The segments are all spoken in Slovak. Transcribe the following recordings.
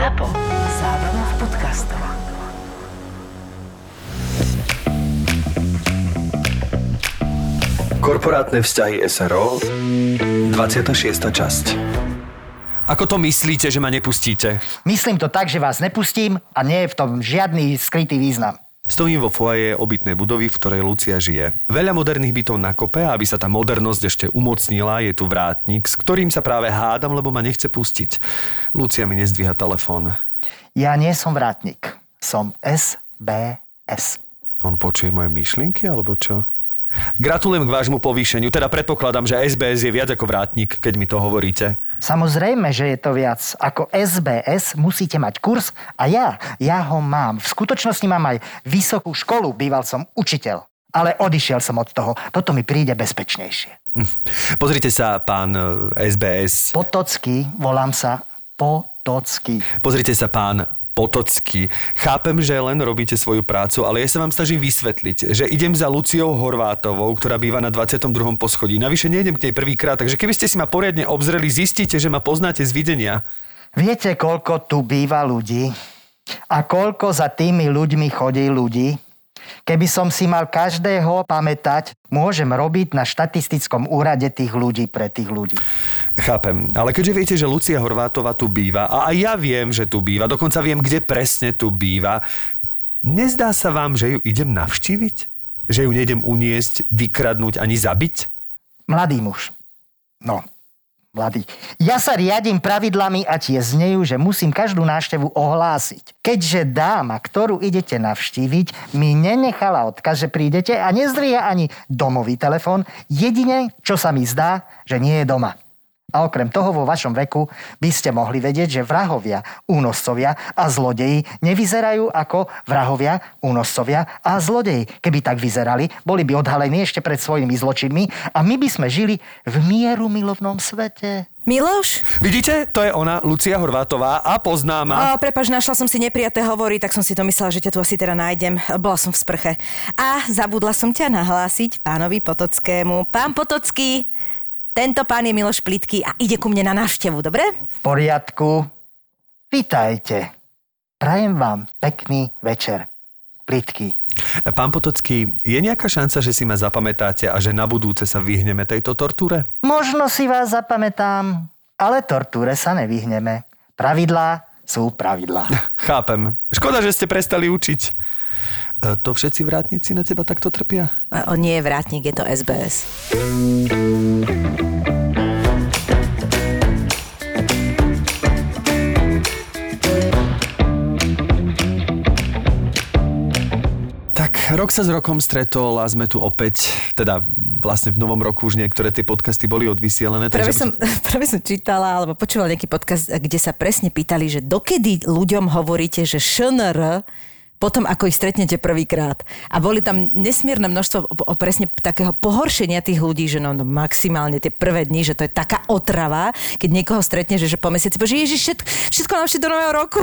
ZAPO. Zábrná v podcastov. Korporátne vzťahy SRO 26. časť Ako to myslíte, že ma nepustíte? Myslím to tak, že vás nepustím a nie je v tom žiadny skrytý význam. Stojím vo foaje obytnej budovy, v ktorej Lucia žije. Veľa moderných bytov na kope, aby sa tá modernosť ešte umocnila, je tu vrátnik, s ktorým sa práve hádam, lebo ma nechce pustiť. Lucia mi nezdvíha telefón. Ja nie som vrátnik. Som SBS. On počuje moje myšlienky, alebo čo? Gratulujem k vášmu povýšeniu, teda predpokladám, že SBS je viac ako vrátnik, keď mi to hovoríte. Samozrejme, že je to viac. Ako SBS musíte mať kurz a ja, ja ho mám. V skutočnosti mám aj vysokú školu, býval som učiteľ. Ale odišiel som od toho. Toto mi príde bezpečnejšie. Pozrite sa, pán SBS. Potocky, volám sa Potocky. Pozrite sa, pán Potocky. Chápem, že len robíte svoju prácu, ale ja sa vám snažím vysvetliť, že idem za Luciou Horvátovou, ktorá býva na 22. poschodí. Navyše nejdem k nej prvýkrát, takže keby ste si ma poriadne obzreli, zistíte, že ma poznáte z videnia. Viete, koľko tu býva ľudí? A koľko za tými ľuďmi chodí ľudí? Keby som si mal každého pamätať, môžem robiť na štatistickom úrade tých ľudí pre tých ľudí. Chápem, ale keďže viete, že Lucia Horvátova tu býva a aj ja viem, že tu býva, dokonca viem, kde presne tu býva, nezdá sa vám, že ju idem navštíviť? Že ju nejdem uniesť, vykradnúť ani zabiť? Mladý muž. No, mladý. Ja sa riadím pravidlami a tie znejú, že musím každú návštevu ohlásiť. Keďže dáma, ktorú idete navštíviť, mi nenechala odkaz, že prídete a nezdvia ani domový telefón, jedine, čo sa mi zdá, že nie je doma. A okrem toho vo vašom veku by ste mohli vedieť, že vrahovia, únoscovia a zlodeji nevyzerajú ako vrahovia, únoscovia a zlodeji. Keby tak vyzerali, boli by odhalení ešte pred svojimi zločinmi a my by sme žili v mieru milovnom svete. Miloš? Vidíte, to je ona, Lucia Horvátová a pozná ma. O, prepač, našla som si nepriaté hovory, tak som si to myslela, že ťa tu asi teda nájdem. Bola som v sprche. A zabudla som ťa nahlásiť pánovi Potockému. Pán Potocký, tento pán je Miloš Plitky a ide ku mne na návštevu, dobre? V poriadku. Vítajte. Prajem vám pekný večer. Plitky. Pán Potocký, je nejaká šanca, že si ma zapamätáte a že na budúce sa vyhneme tejto tortúre? Možno si vás zapamätám, ale tortúre sa nevyhneme. Pravidlá sú pravidlá. Chápem. Škoda, že ste prestali učiť. E, To všetci vrátnici na teba takto trpia? On nie je vrátnik, je to SBS. Tak rok sa s rokom stretol a sme tu opäť, teda vlastne v novom roku už niektoré tie podcasty boli odvysielané. Práve som, práve som čítala, alebo počúvala nejaký podcast, kde sa presne pýtali, že dokedy ľuďom hovoríte, že ŠNR potom, ako ich stretnete prvýkrát. A boli tam nesmierne množstvo o, o presne takého pohoršenia tých ľudí, že no, no maximálne tie prvé dni, že to je taká otrava, keď niekoho stretne, že, že po mesiaci, že ježiš, všetko, všetko nám do nového roku.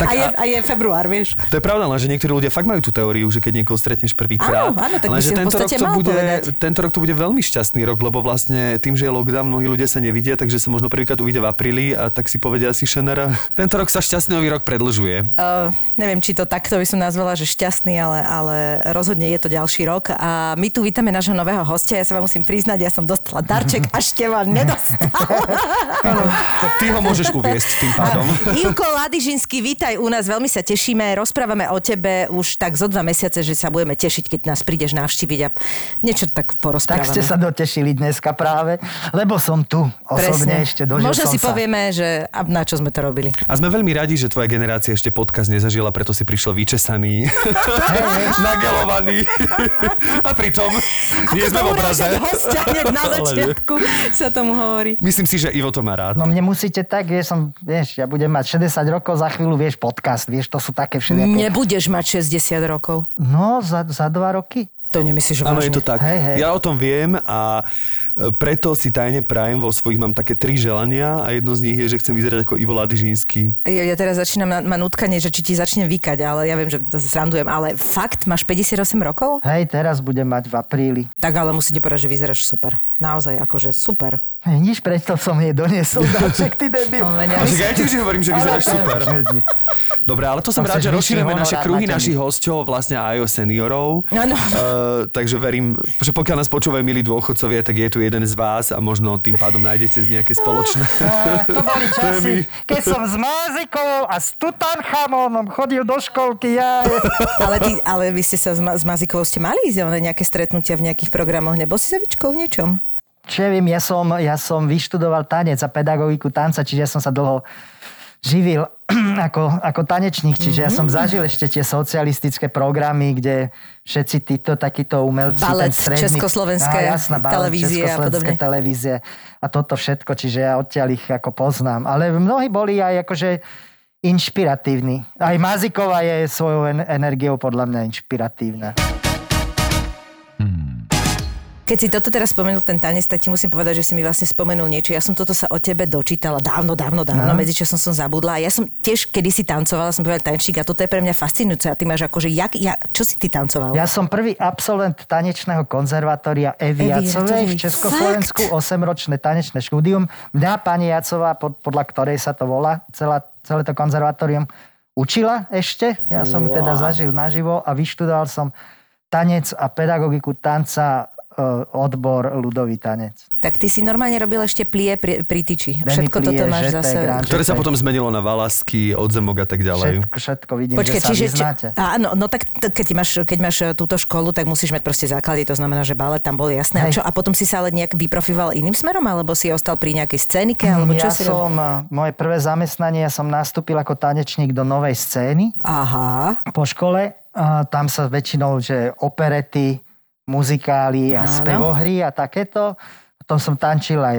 Tak a, je, a- je február, vieš. To je pravda, len že niektorí ľudia fakt majú tú teóriu, že keď niekoho stretneš prvýkrát. Áno, áno, tak by len, si že ho v tento rok, to bude, povedať. tento rok to bude veľmi šťastný rok, lebo vlastne tým, že je lockdown, mnohí ľudia sa nevidia, takže sa možno prvýkrát uvidia v apríli a tak si povedia si Šenera. Tento rok sa šťastný nový rok predlžuje. Uh, neviem, či to takto by som nazvala, že šťastný, ale, ale rozhodne je to ďalší rok. A my tu vítame nášho nového hostia. Ja sa vám musím priznať, ja som dostala darček a Števan nedostal. Ty ho môžeš uviesť tým pádom. Ivko Ladižinský, vítaj u nás, veľmi sa tešíme. Rozprávame o tebe už tak zo dva mesiace, že sa budeme tešiť, keď nás prídeš navštíviť a niečo tak Tak porozprávame. ste sa dotešili dneska práve, lebo som tu osobne ešte dožil Možno si sa. povieme, že a na čo sme to robili. A sme veľmi radi, že tvoja generácia ešte podcast nezažila, preto si prišiel vyčesaný, nagelovaný. A pritom nie sme v obraze. hostia hneď na začiatku sa tomu hovorí. Myslím si, že Ivo to má rád. No mne musíte tak, vieš, som, vieš, ja budem mať 60 rokov, za chvíľu, vieš, podcast, vieš, to sú také všelijaké... Nebudeš mať 60 rokov. No, za, za dva roky. To nemyslíš Áno, vážne? je to tak. Hej, hej. Ja o tom viem a e, preto si tajne prajem vo svojich, mám také tri želania a jedno z nich je, že chcem vyzerať ako Ivo Ladyžínsky. Ja, ja teraz začínam na, ma nutkanie, že či ti začne vykať, ale ja viem, že to srandujem, ale fakt, máš 58 rokov? Hej, teraz budem mať v apríli. Tak ale musím ti povedať, že vyzeráš super. Naozaj, akože super. Nič preto som jej doniesol dáček, ty debil. No, ja ja tiež hovorím, že vyzeráš Ale- super. Dobre, ale to som To rád, že rozšírime naše na kruhy našich hostov, vlastne aj o seniorov. Áno. Uh, takže verím, že pokiaľ nás počúvajú milí dôchodcovia, tak je tu jeden z vás a možno tým pádom nájdete z nejaké spoločné. A to boli časy, keď som s Mázikovou a s Tutanchamónom chodil do školky. Ja... Ale, ty, ale vy ste sa s, Ma- s Mazikovou ste mali ísť na nejaké stretnutia v nejakých programoch. Nebol si za Vičkou v niečom? Čo ja viem, ja som, ja som vyštudoval tanec a pedagogiku tanca, čiže ja som sa dlho živil ako, ako tanečník, čiže ja som zažil ešte tie socialistické programy, kde všetci títo takíto umelci... Balet stredný, československé Á, jasná, balet televízie a československé podobne. televízie a toto všetko, čiže ja odtiaľ ich ako poznám. Ale mnohí boli aj akože inšpiratívni. Aj Mazikova je svojou en- energiou podľa mňa inšpiratívna. Keď si toto teraz spomenul, ten tanec, tak ti musím povedať, že si mi vlastne spomenul niečo. Ja som toto sa o tebe dočítala dávno, dávno, dávno, No. medzičasom som zabudla. A ja som tiež kedysi tancovala, som povedala tančník a toto je pre mňa fascinujúce. A ty máš akože, jak, ja, čo si ty tancoval? Ja som prvý absolvent tanečného konzervatória Evy Evy Jacovej v. Československu, 8-ročné tanečné štúdium. Mňa pani Jacová, pod, podľa ktorej sa to volá, celá, celé to konzervatórium, učila ešte. Ja som ju teda zažil naživo a vyštudoval som tanec a pedagogiku tanca odbor ľudový tanec. Tak ty si normálne robil ešte plie pri, pri tyči. Demi Všetko plie, toto máš žete, zase... grand- Ktoré sa potom zmenilo na valasky, odzemok a tak ďalej. Všetko, všetko vidím, Počkej, že sa čiže... vyznáte. áno, no tak t- keď máš, keď máš e, túto školu, tak musíš mať proste základy, to znamená, že balet tam bol jasné. A, čo, a potom si sa ale nejak vyprofival iným smerom, alebo si ostal pri nejakej scénike, alebo čo ja si som, e, moje prvé zamestnanie, ja som nastúpil ako tanečník do novej scény. Aha, po škole. A tam sa väčšinou, že operety, muzikály a Áno. spevohry a takéto. Potom som tančil aj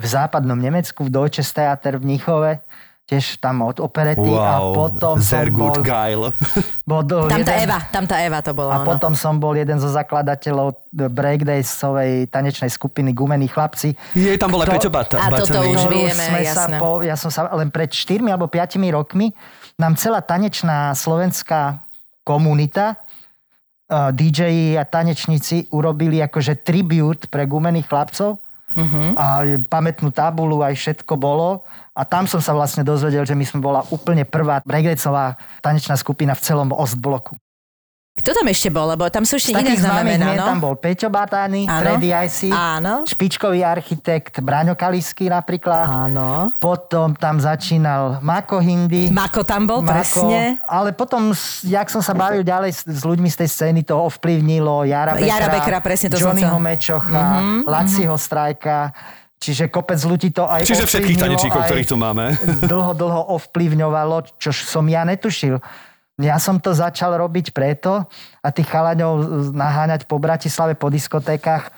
v západnom Nemecku, v Deutsches Theater v Mníchove. Tiež tam od operety a Wow, potom sehr som bol, geil. bol tam tá jeden, Eva, tam tá Eva to bola. a ono. potom som bol jeden zo zakladateľov breakdanceovej tanečnej skupiny Gumení chlapci. Jej, tam bola Peťo Bata, A toto už vieme, sme sa jasné. po, ja som sa len pred 4 alebo 5 rokmi nám celá tanečná slovenská komunita DJ a tanečníci urobili akože tribute pre gumených chlapcov Mhm. a pamätnú tabulu aj všetko bolo a tam som sa vlastne dozvedel, že my sme bola úplne prvá breakdanceová tanečná skupina v celom Ostbloku. Kto tam ešte bol? Lebo tam sú ešte iné známe mená, no? tam bol Peťo Batány, Áno. Freddy Icy, Áno. špičkový architekt Braňo Kalisky napríklad. Áno. Potom tam začínal Mako Hindi. Mako tam bol, Mako, presne. Ale potom, jak som sa bavil ďalej s, s ľuďmi z tej scény, to ovplyvnilo Jara Bekra, Jara Bekra, presne to Johnnyho. Mečocha, mm-hmm, Laciho Strajka. Čiže kopec ľudí to aj Čiže všetkých tanečníkov, ktorých tu máme. Dlho, dlho ovplyvňovalo, čo som ja netušil. Ja som to začal robiť preto a tých chalaňov naháňať po Bratislave, po diskotékach,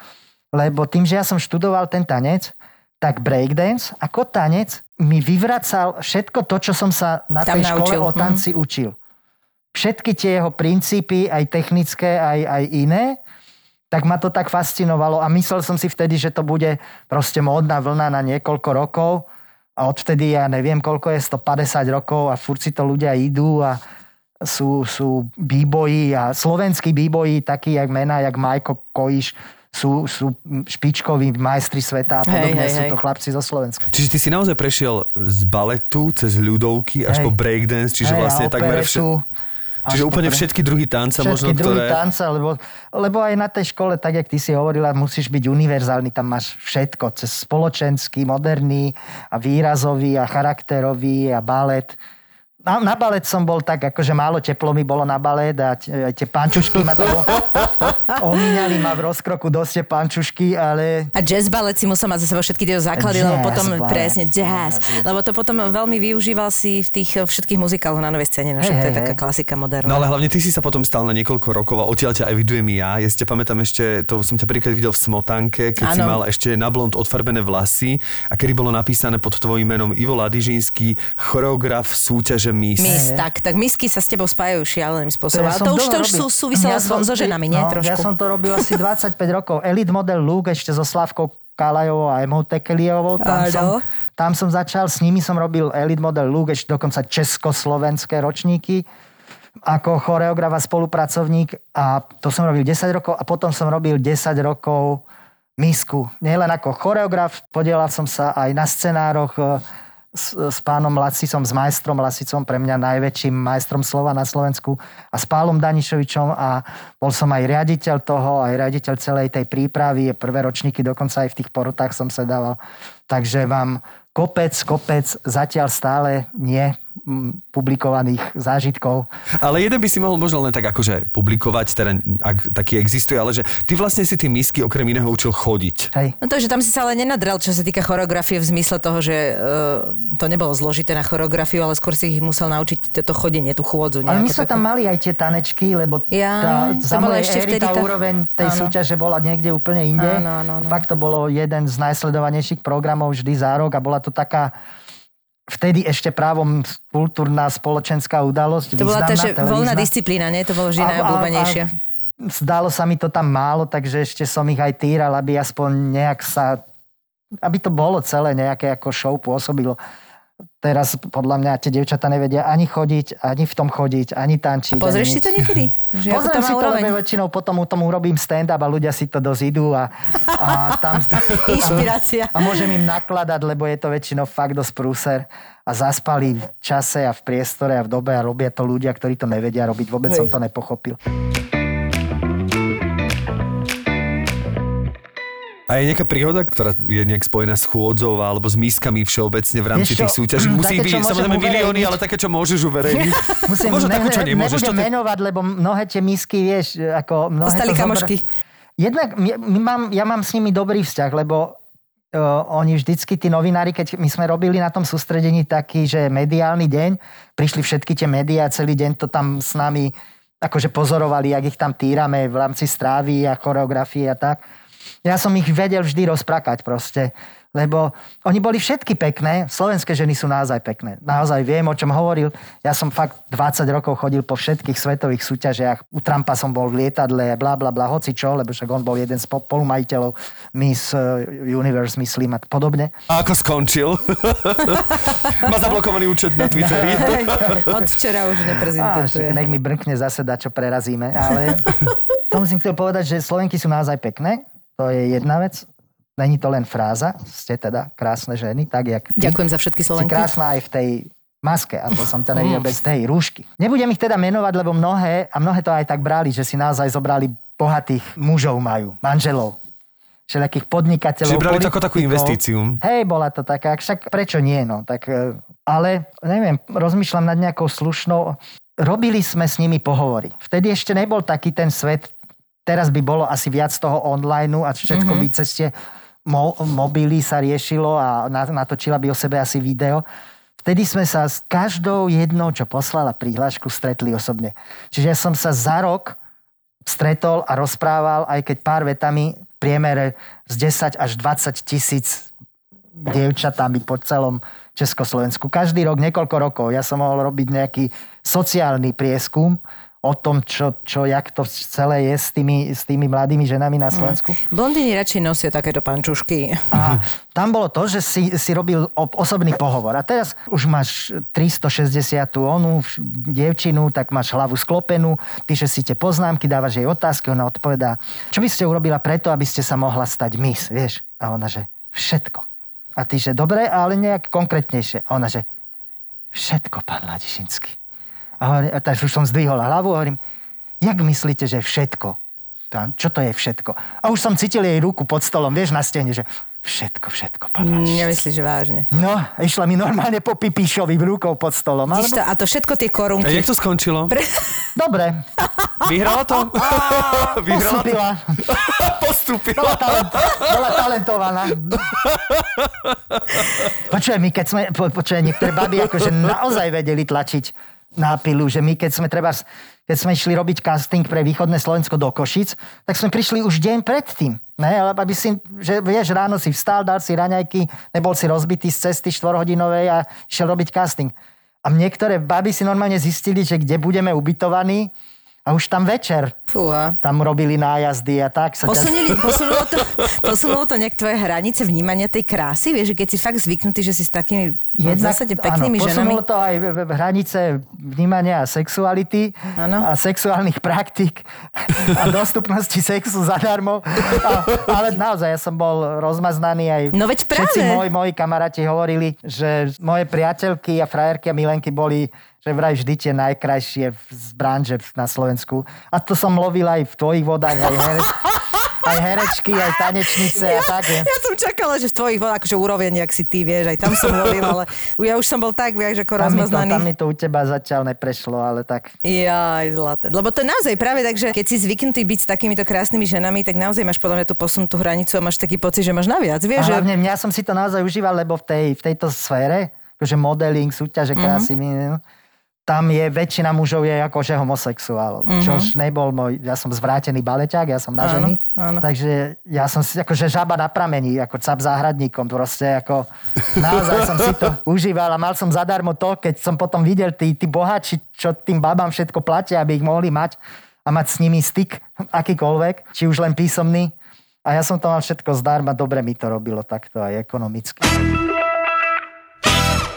lebo tým, že ja som študoval ten tanec, tak breakdance ako tanec mi vyvracal všetko to, čo som sa na Tam tej škole naučil. o tanci učil. Všetky tie jeho princípy, aj technické, aj, aj iné, tak ma to tak fascinovalo a myslel som si vtedy, že to bude proste módna vlna na niekoľko rokov a odvtedy ja neviem, koľko je, 150 rokov a furt si to ľudia idú a sú, sú b-boyi a slovenskí b-boyi, takí jak mená, jak Majko Kojiš, sú, sú špičkoví majstri sveta a podobne hej, sú hej. to chlapci zo Slovenska. Čiže ty si naozaj prešiel z baletu cez ľudovky až Hej. po breakdance, čiže Hej, vlastne takmer operetu, vše... Čiže úplne pre- všetky druhy tanca Všetky možno, druhy ktoré... tanca, lebo, lebo aj na tej škole, tak jak ty si hovorila, musíš byť univerzálny, tam máš všetko, cez spoločenský, moderný a výrazový a charakterový a balet. Na, na balet som bol tak, akože málo teplo mi bolo na balet a aj tie pančušky ma to omíňali ma v rozkroku dosť tie pančušky, ale A jazz ballet si musel mať za sebou všetky tie základy, lebo Jazz potom, ballet. presne, jazz, lebo to potom veľmi využíval si v tých všetkých muzikáloch na novej scéne, no však Hej, to je hej, taká klasika moderná. No ale hlavne ty si sa potom stal na niekoľko rokov a odtiaľ ťa evidujem ja. Ja si ťa pamätám ešte, to som ťa prvýkrát videl v Smotanke, keď si Áno. mal ešte na blond odfarbené vlasy a kedy bolo napísané pod tvojím menom Ivo Ladyžínsky, choreograf súťaže Miss. Mis, tak, tak misky sa s tebou spájajú šialeným spôsobom. ja Ale to už, to už sú, súviselo Ja so, som- so ženami, nie? No, trošku. ja som to robil asi 25 rokov. Elite model Luke ešte so Slavkou Kalajovou a Emou Tekeliovou. Tam Áno. som, tam som začal, s nimi som robil Elite model Luke, ešte dokonca československé ročníky ako choreograf a spolupracovník a to som robil 10 rokov a potom som robil 10 rokov misku. Nielen ako choreograf, podielal som sa aj na scenároch e, s, s pánom Lacicom, s majstrom Lacicom, pre mňa najväčším majstrom slova na Slovensku a s Pálom Danišovičom a bol som aj riaditeľ toho, aj riaditeľ celej tej prípravy, prvé ročníky dokonca aj v tých porotách som sa dával. Takže vám kopec, kopec, zatiaľ stále nie publikovaných zážitkov. Ale jeden by si mohol možno len tak akože publikovať, teda ak taký existuje, ale že ty vlastne si tie misky okrem iného učil chodiť. Hej. No to, že tam si sa ale nenadrel, čo sa týka choreografie v zmysle toho, že uh, to nebolo zložité na choreografiu, ale skôr si ich musel naučiť toto chodenie, tú chôdzu. Ale my sme také. tam mali aj tie tanečky, lebo Ja, tá, to za mojej ešte éry tá tá- úroveň tej Áno. súťaže bola niekde úplne inde. Áno, áno, áno. Fakt to bolo jeden z najsledovanejších programov vždy za rok a bola to taká vtedy ešte právom kultúrna spoločenská udalosť. To bola tá, že voľná disciplína, nie? To bolo vždy A- a- najobľúbenejšie. a Zdalo sa mi to tam málo, takže ešte som ich aj týral, aby aspoň nejak sa aby to bolo celé nejaké ako show pôsobilo. Teraz podľa mňa tie dievčatá nevedia ani chodiť, ani v tom chodiť, ani tančiť. Pozrieš ani si to niekedy? Že Pozriem to si to, lebo väčšinou potom u tom urobím stand-up a ľudia si to dosť idú a, a tam... Inšpirácia. A môžem im nakladať, lebo je to väčšinou fakt dosť prúser a zaspali v čase a v priestore a v dobe a robia to ľudia, ktorí to nevedia robiť. Vôbec Hej. som to nepochopil. A je nejaká príhoda, ktorá je nejak spojená s chôdzou alebo s mískami všeobecne v rámci Vieš tých súťaží? Musí také, byť samozrejme milióny, ale také, čo môžeš uverejniť. Musím, Možno takú, čo nemôžeš. Nebudem menovať, lebo mnohé tie misky, vieš, ako... Mnohé Ostali kamošky. Jednak my, my mám, ja mám s nimi dobrý vzťah, lebo uh, oni vždycky, tí novinári, keď my sme robili na tom sústredení taký, že mediálny deň, prišli všetky tie médiá, celý deň to tam s nami akože pozorovali, jak ich tam týrame v rámci strávy a choreografie a tak. Ja som ich vedel vždy rozprakať proste, lebo oni boli všetky pekné, slovenské ženy sú naozaj pekné. Naozaj viem, o čom hovoril. Ja som fakt 20 rokov chodil po všetkých svetových súťažiach. U Trumpa som bol v lietadle, bla bla bla, hoci čo, lebo však on bol jeden z po- spolumajiteľov Miss eh, Universe, myslím, a podobne. A ako skončil? Má zablokovaný účet na Twitteri. Od včera už neprezentuje. nech mi brnkne zase čo prerazíme. Ale to musím chcel povedať, že Slovenky sú naozaj pekné. To je jedna vec. Není to len fráza. Ste teda krásne ženy, tak jak ty. Ďakujem za všetky Si Slovenky. krásna aj v tej maske, a to som ťa nevidel bez tej rúšky. Nebudem ich teda menovať, lebo mnohé, a mnohé to aj tak brali, že si naozaj zobrali bohatých mužov majú, manželov, všelijakých podnikateľov. Čiže brali to ako takú investíciu. Hej, bola to taká, však prečo nie, no. Tak, e, ale neviem, rozmýšľam nad nejakou slušnou... Robili sme s nimi pohovory. Vtedy ešte nebol taký ten svet, teraz by bolo asi viac toho online a všetko mm-hmm. by cez tie mo- mobily sa riešilo a na- natočila by o sebe asi video. Vtedy sme sa s každou jednou, čo poslala prihlášku, stretli osobne. Čiže ja som sa za rok stretol a rozprával, aj keď pár vetami, v priemere z 10 až 20 tisíc dievčatami po celom Československu. Každý rok, niekoľko rokov. Ja som mohol robiť nejaký sociálny prieskum o tom, čo, čo jak to celé je s tými, s tými mladými ženami na Slovensku. Blondíny radšej nosia takéto pančušky. A tam bolo to, že si, si robil osobný pohovor. A teraz už máš 360 onú dievčinu, tak máš hlavu sklopenú, píše si tie poznámky, dávaš jej otázky, ona odpovedá, čo by ste urobila preto, aby ste sa mohla stať mis, vieš? A ona, že všetko. A ty, že dobre, ale nejak konkrétnejšie. A ona, že všetko, pán Ladišinský. A, hovorím, a už som zdvihol hlavu a hovorím, jak myslíte, že všetko? Tam, čo to je všetko? A už som cítil jej ruku pod stolom, vieš, na stene, že všetko, všetko, pán Ladišinský. Nemyslíš vážne. No, išla mi normálne po pipíšovi v rukou pod stolom. Vidíš to, Alebo... a to všetko tie A korunky. jak to skončilo? Dobre, Vyhrala to? Vyhrala to? postupila. Postupila. Bola, talent, bola talentovaná. Počuj, my keď sme, po, počuj, niektoré baby akože naozaj vedeli tlačiť na pilu, že my keď sme treba, keď sme išli robiť casting pre východné Slovensko do Košic, tak sme prišli už deň predtým. Ne, ale aby si, že vieš, ráno si vstal, dal si raňajky, nebol si rozbitý z cesty 4-hodinovej a išiel robiť casting. A niektoré baby si normálne zistili, že kde budeme ubytovaní a A už tam večer Fúha. tam robili nájazdy a tak. Sa ťa... Posunuli, posunulo, to, posunulo to nejak tvoje hranice vnímania tej krásy? Vieš, že keď si fakt zvyknutý, že si s takými v zásade peknými áno, ženami. posunulo to aj hranice vnímania sexuality Áno. a sexuálnych praktik a dostupnosti sexu zadarmo. A, ale naozaj, ja som bol rozmaznaný aj... No veď práve. Všetci moji, moji kamaráti hovorili, že moje priateľky a frajerky a milenky boli že vraj vždy tie najkrajšie z branže na Slovensku. A to som lovil aj v tvojich vodách, aj, here, aj herečky, aj tanečnice a tak. Ja som čakala, že v tvojich voľách, akože úroveň, jak si ty, vieš, aj tam som lovil, ale ja už som bol tak, vieš, ako Tam mi, to, rozmaznaný. tam mi to u teba zatiaľ neprešlo, ale tak. Jaj, zlaté. Lebo to je naozaj práve tak, že keď si zvyknutý byť s takýmito krásnymi ženami, tak naozaj máš podľa mňa tú posunutú hranicu a máš taký pocit, že máš naviac. A Vieš, že... hlavne mňa som si to naozaj užíval, lebo v, tej, v tejto sfére, akože modeling, súťaže krásy, mm-hmm. Tam je väčšina mužov je akože homosexuálov. Mm-hmm. Čož nebol môj, ja som zvrátený baleťák, ja som na ženy. Takže ja som si akože žaba na pramení, ako cap záhradníkom, proste ako naozaj som si to užíval a mal som zadarmo to, keď som potom videl tí, tí boháči, čo tým babám všetko platia, aby ich mohli mať a mať s nimi styk akýkoľvek, či už len písomný. A ja som to mal všetko zdarma, dobre mi to robilo takto aj ekonomicky.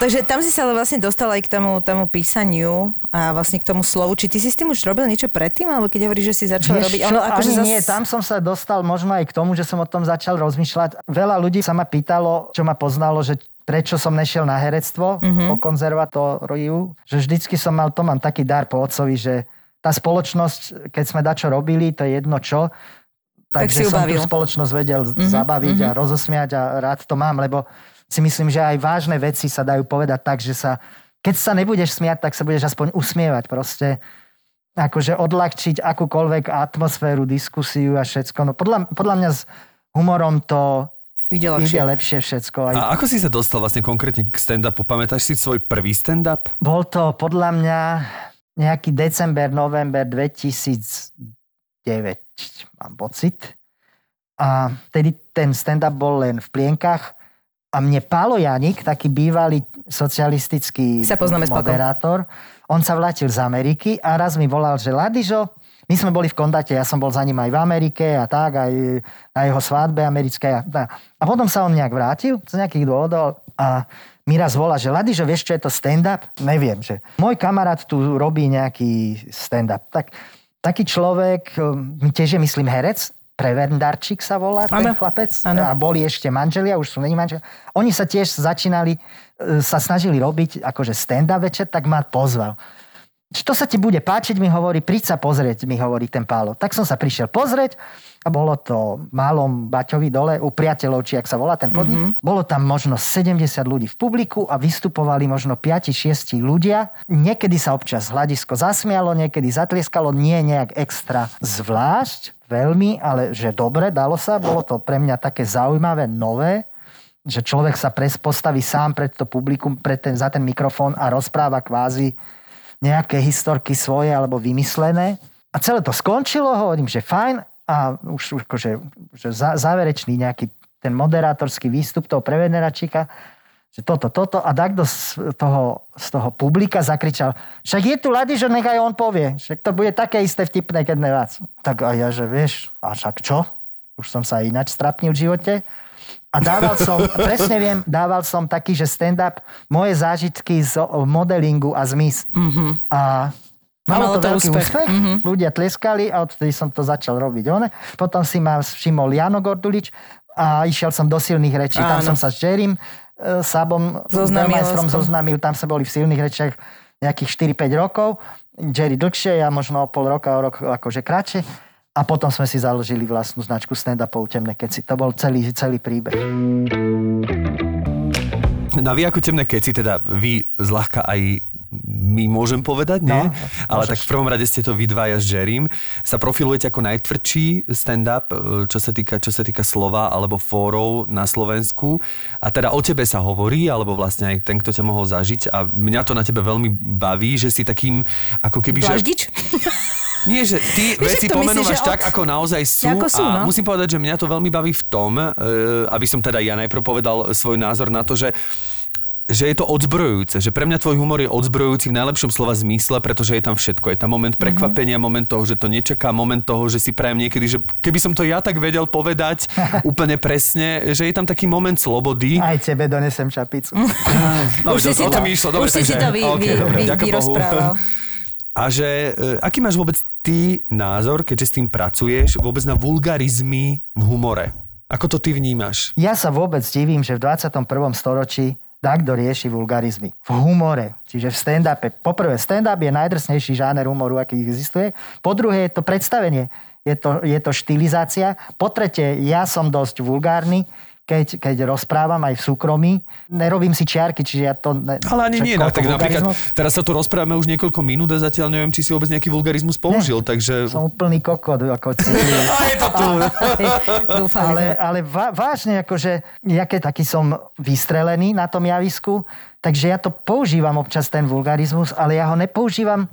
Takže tam si sa ale vlastne dostal aj k tomu, tomu písaniu a vlastne k tomu slovu. Či ty si s tým už robil niečo predtým, alebo keď hovoríš, že si začal Vieš robiť? čo, Ono, akože ani zas... nie, tam som sa dostal možno aj k tomu, že som o tom začal rozmýšľať. Veľa ľudí sa ma pýtalo, čo ma poznalo, že prečo som nešiel na herectvo Mhm. mm-hmm. po konzervatóriu, že vždycky som mal, to mám taký dar po otcovi, že tá spoločnosť, keď sme dačo robili, to je jedno čo, Tak si takže som tú spoločnosť vedel mm-hmm. zabaviť mm-hmm. a rozosmiať a rád to mám, lebo si myslím, že aj vážne veci sa dajú povedať tak, že sa, keď sa nebudeš smiať, tak sa budeš aspoň usmievať proste akože odľahčiť akúkoľvek atmosféru, diskusiu a všetko. No podľa, podľa mňa s humorom to Ide ide lepšie. lepšie všetko. Aj, A ako si sa dostal vlastne konkrétne k stand-upu? Pamätáš si svoj prvý stand-up? Bol to podľa mňa nejaký december, november 2009, mám pocit. A vtedy ten stand-up bol len v plienkach a mne Pálo Janik, taký bývalý socialistický Sa moderátor, on sa vrátil z Ameriky a raz mi volal, že Ladižo, my sme boli v kontakte, ja som bol za ním aj v Amerike a tak, aj na jeho svadbe americkej. A, tak. a potom sa on nejak vrátil z nejakých dôvodov a mi raz volá, že Ladižo, vieš, čo je to stand-up? Neviem, že môj kamarát tu robí nejaký stand-up. Tak, taký človek, um, tiež je myslím herec, Prevendarčík sa volá ten Áno, chlapec. áno. A boli ešte manželia, už sú není manželia. Oni sa tiež začínali, e, sa snažili robiť akože stand-up večer, tak ma pozval. Čo sa ti bude páčiť, mi hovorí, príď sa pozrieť, mi hovorí ten Pálo. Tak som sa prišiel pozrieť a bolo to malom Baťovi dole u priateľov, či ak sa volá ten podnik. Mm-hmm. Bolo tam možno 70 ľudí v publiku a vystupovali možno 5-6 ľudia. Niekedy sa občas hľadisko zasmialo, niekedy zatlieskalo, nie nejak extra zvlášť, veľmi, ale že dobre, dalo sa. Bolo to pre mňa také zaujímavé, nové že človek sa pres postaví sám pred to publikum, pred ten, za ten mikrofón a rozpráva kvázi nejaké historky svoje alebo vymyslené. A celé to skončilo, hovorím, že fajn a už akože, že za, záverečný nejaký ten moderátorský výstup toho prevederačíka, že toto, toto a takto z toho, z toho publika zakričal, však je tu Lady, že nechaj on povie, však to bude také isté vtipné, keď ne vás. Tak a ja, že vieš, a však čo? Už som sa ináč strapnil v živote. A dával som, presne viem, dával som taký, že stand-up, moje zážitky z modelingu a z mis. Mm-hmm. A Malo malo to, to veľký úspech. úspech. Mm-hmm. Ľudia tleskali a odtedy som to začal robiť. One. Potom si ma všimol Jano Gordulič a išiel som do silných rečí. Tam Áno. som sa s Jerrym e, Sabom Zoznámil Belmajstrom aspoň. zoznámil. Tam sa boli v silných rečiach nejakých 4-5 rokov. Jerry dlhšie, ja možno o pol roka, o rok akože kratšie. A potom sme si založili vlastnú značku stand-upov Temné keci. To bol celý, celý príbeh. Na vy ako temné keci, teda vy zľahka aj my môžem povedať, nie? No, Ale môžeš. tak v prvom rade ste to vy dvaja s Jerrym. Sa profilujete ako najtvrdší stand-up, e, čo sa týka, čo sa týka slova alebo fórov na Slovensku. A teda o tebe sa hovorí, alebo vlastne aj ten, kto ťa mohol zažiť. A mňa to na tebe veľmi baví, že si takým ako keby... Že... Dlaždič? Nie, že ty Vieš, veci myslíš, pomenúvaš že tak, od- ako naozaj sú. Ako sú, a no. musím povedať, že mňa to veľmi baví v tom, e, aby som teda ja najprv povedal svoj názor na to, že že je to odzbrojujúce, že pre mňa tvoj humor je odzbrojujúci v najlepšom slova zmysle, pretože je tam všetko. Je tam moment Mhm. prekvapenia, mm-hmm. moment toho, že to nečaká, moment toho, že si prajem niekedy, že keby som to ja tak vedel povedať úplne presne, že je tam taký moment slobody. Aj tebe donesem čapicu. No, Už si to- si išlo, dobre, už si si takže- to vy- OK, vy- dobre, vy- vyrozprával. A že, e, aký máš vôbec ty názor, keďže s tým pracuješ, vôbec na vulgarizmy v humore? Ako to ty vnímaš? Ja sa vôbec divím, že v 21. storočí takto rieši vulgarizmy. V humore, čiže v stand-upe. Poprvé, stand-up je najdrsnejší žáner humoru, aký existuje. Po druhé, je to predstavenie. Je to, je to štilizácia. Po tretie, ja som dosť vulgárny, keď, keď rozprávam aj v súkromí. Nerobím si čiarky, čiže ja to... Ne, Ale ani nie, no, tak napríklad, teraz sa tu rozprávame už niekoľko minút a zatiaľ neviem, či si vôbec nejaký vulgarizmus použil, takže... Som úplný kokot, ako. A je to tu. Ale, ale vážne, akože, ja keď taký som vystrelený na tom javisku, takže ja to používam občas ten vulgarizmus, ale ja ho nepoužívam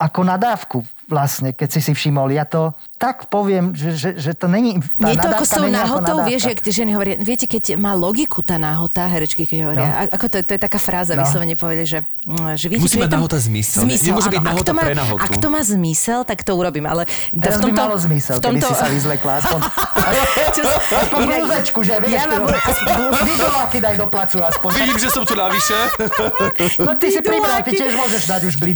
ako nadávku vlastne, keď si si všimol. Ja to tak poviem, že, že, že to není... Tá Nie je to ako s tou náhotou, vieš, jak tie ženy hovoria, viete, keď má logiku tá náhota, herečky, keď hovoria, no. ako to, to je taká fráza, No. no. vyslovene povedať, že, mm, že viete, Musí mať tam- nahota zmysel. zmysel Nemôže byť áno. To má, pre nahotu. Ak to má zmysel, tak to urobím, ale Teraz by malo zmysel, v tomto, keby si sa vyzlekla aspoň... Čo, aspoň inak- blúzečku, že vieš, ja mám, Vidoláky daj do placu aspoň. Vidím, že som tu navyše. No ty si pribral, ty tiež môžeš dať už bli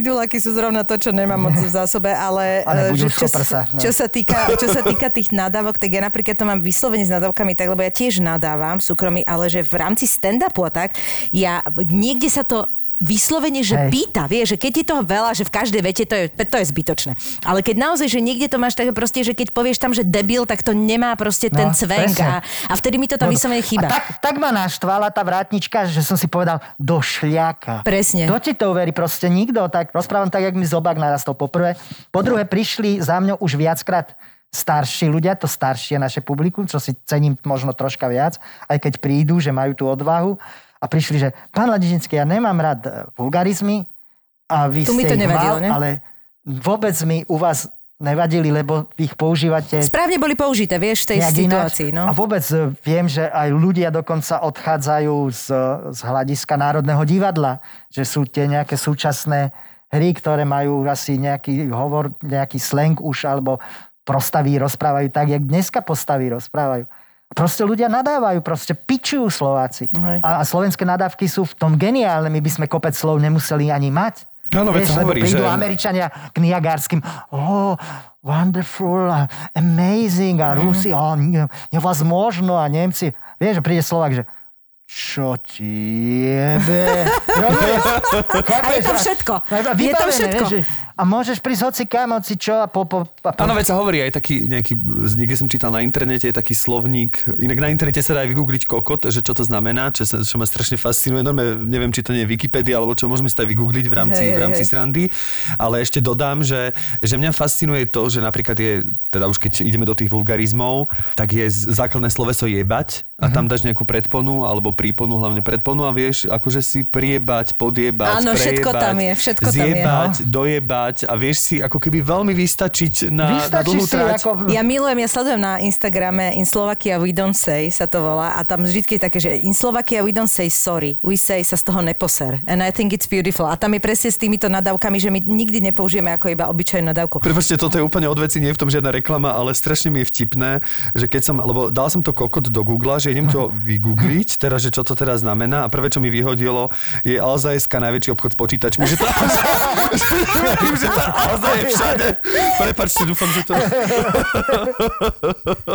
diduláky. Počkaj, didulaky sú zrovna to, čo nemám moc v zásobe, ale, Ale že čo, prsa, sa, no. čo, sa týka, čo sa týka tých nadávok, tak ja napríklad to mám vyslovene s nadávkami tak, lebo ja tiež nadávam v súkromí, ale že v rámci stand-upu a tak, ja niekde sa to vyslovene, že Hej. pýta, vieš, že keď je toho veľa, že v každej vete to je, to je zbytočné. Ale keď naozaj, že niekde to máš také proste, že keď povieš tam, že debil, tak to nemá proste ten No, cvenk presne. a, a vtedy mi to tam vyslovene chýba. A tak, tak ma naštvala tá vrátnička, že som si povedal, do šľaka. Presne. To ti to uverí proste nikto. Tak rozprávam tak, jak mi zobák narastol po prvé. Po druhé, prišli za mňou už viackrát starší ľudia, to staršie naše publikum, čo si cením možno troška viac, aj keď prídu, že majú tú odvahu a prišli, že pán Ladižinský, ja nemám rád e, vulgarizmy a vy Tu mi ste to ich nevadilo, mal, ne? ale vôbec mi u vás nevadili, lebo ich používate Správne boli použité, vieš, v tej situácii. No. A vôbec e, viem, že aj ľudia dokonca odchádzajú z, z hľadiska Národného divadla, že sú tie nejaké súčasné hry, ktoré majú asi nejaký hovor, nejaký slang už, alebo prostaví rozprávajú tak, jak dneska postaví rozprávajú. Proste ľudia nadávajú, proste pičujú Slováci. Hej. A, a slovenské nadávky sú v tom geniálne, my by sme kopec slov nemuseli ani mať. Áno, veď sa hovorí, prídu že- Američania k Niagárským, oh, wonderful, amazing, a Rusi, oh, ne, nevazmožno, a Nemci, vieš, že príde Slovak, že čo ti jebe? A je tam všetko. Je tam vybavené, všetko. vieš, že- A môžeš prísť hoci kam, hoci čo a po... po, a po Áno, veď sa hovorí aj taký nejaký, niekde som čítal na internete, je taký slovník, inak na internete sa dá aj vygoogliť kokot, že čo to znamená, čo, sa, čo ma strašne fascinuje. Normálne, neviem, či to nie je Wikipedia, alebo čo môžeme aj vygoogliť v rámci, Hej, v rámci hej. srandy. Ale ešte dodám, že, že mňa fascinuje to, že napríklad je, teda už keď ideme do tých vulgarizmov, tak je základné sloveso jebať a tam dáš nejakú predponu alebo príponu, hlavne predponu a vieš, akože si priebať, podiebať, Áno, všetko tam je, všetko tam je. zjebať, dojebať a vieš si ako keby veľmi vystačiť na, na Vystačí dlhú si trať. ako... Ja milujem, ja sledujem na Instagrame In Slovakia we don't say sa to volá a tam vždy je také, že In Slovakia we don't say sorry, we say sa z toho neposer. And I think it's beautiful. A tam je presne s týmito nadávkami, že my nikdy nepoužijeme ako iba obyčajnú nadávku. Prepačte, toto je úplne od veci, nie je v tom žiadna reklama, ale strašne mi je vtipné, že keď som, lebo dal som to kokot do Google, že idem to vygoogliť, teraz, že čo to teraz znamená a prvé, čo mi vyhodilo, je Alza.sk najväčší obchod s počítačmi, že to, že, verím, že tá Alza je všade. Prepačte, dúfam, že to...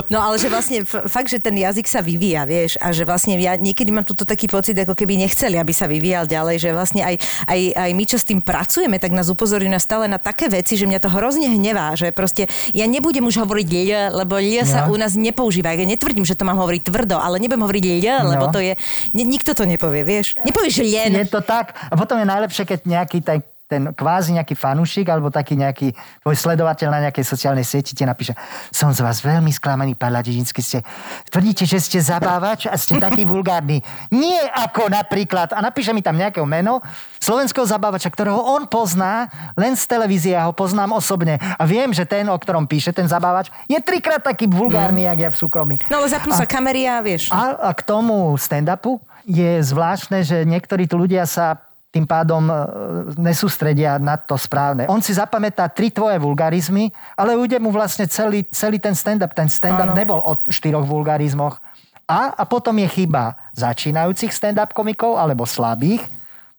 No ale že vlastne f- fakt, že ten jazyk sa vyvíja, vieš, a že vlastne ja niekedy mám tuto taký pocit, ako keby nechceli, aby sa vyvíjal ďalej, že vlastne aj, aj, aj my, čo s tým pracujeme, tak nás upozorňujú na stále na také veci, že mňa to hrozne hnevá, že proste ja nebudem už hovoriť ľ, lebo ľ sa No. u nás nepoužíva. Ja netvrdím, že to mám hovoriť tvrdo, ale nebudem hovoriť ľ, lebo No. to je, ni- nikto to nepovie, vieš. Nepovieš len. Je to tak. A potom je najlepšie, keď nejaký ten, ten kvázi nejaký fanúšik alebo taký nejaký tvoj sledovateľ na nejakej sociálnej sieti ti napíše, som z vás veľmi sklamaný, pán Ladižinsky, ste, tvrdíte, že ste zabávač a ste taký vulgárny. Nie ako napríklad, a napíše mi tam nejaké meno, slovenského zabávača, ktorého on pozná, len z televízie, ja ho poznám osobne a viem, že ten, o ktorom píše ten zabávač, je trikrát taký vulgárny, mm. jak ja v súkromí. No ale zapnú sa kamery a vieš. A, a k tomu stand-upu je zvláštne, že niektorí tu ľudia sa tým pádom e, nesústredia na to správne. On si zapamätá tri tvoje vulgarizmy, ale ujde mu vlastne celý, celý ten stand-up. Ten stand-up Áno. nebol o štyroch vulgarizmoch. A, a potom je chyba začínajúcich stand-up komikov alebo slabých,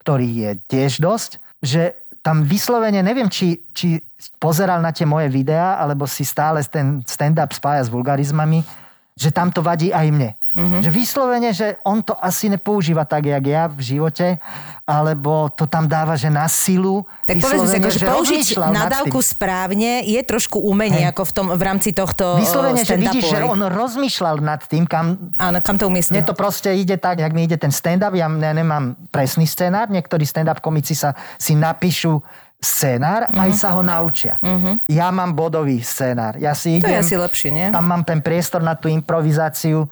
ktorých je tiež dosť, že tam vyslovene, neviem, či, či pozeral na tie moje videá, alebo si stále ten stand-up spája s vulgarizmami, že tam to vadí aj mne. Mm-hmm. Že vyslovene, že on to asi nepoužíva tak, jak ja v živote, alebo to tam dáva, že na silu. Tak povedz si, akože použiť nadávku správne je trošku umenie, hey. ako v, tom, v rámci tohto Vyslovene, že vidíš, že on rozmýšľal nad tým, kam... Áno, kam to umiestnil. Mne to proste ide tak, jak mi ide ten stand-up, ja nemám presný scenár, niektorí stand-up komici sa si napíšu scénár, uh-huh. aj sa ho naučia. Uh-huh. Ja mám bodový scénár. Ja si idem, to je asi lepšie, nie? Tam mám ten priestor na tú improvizáciu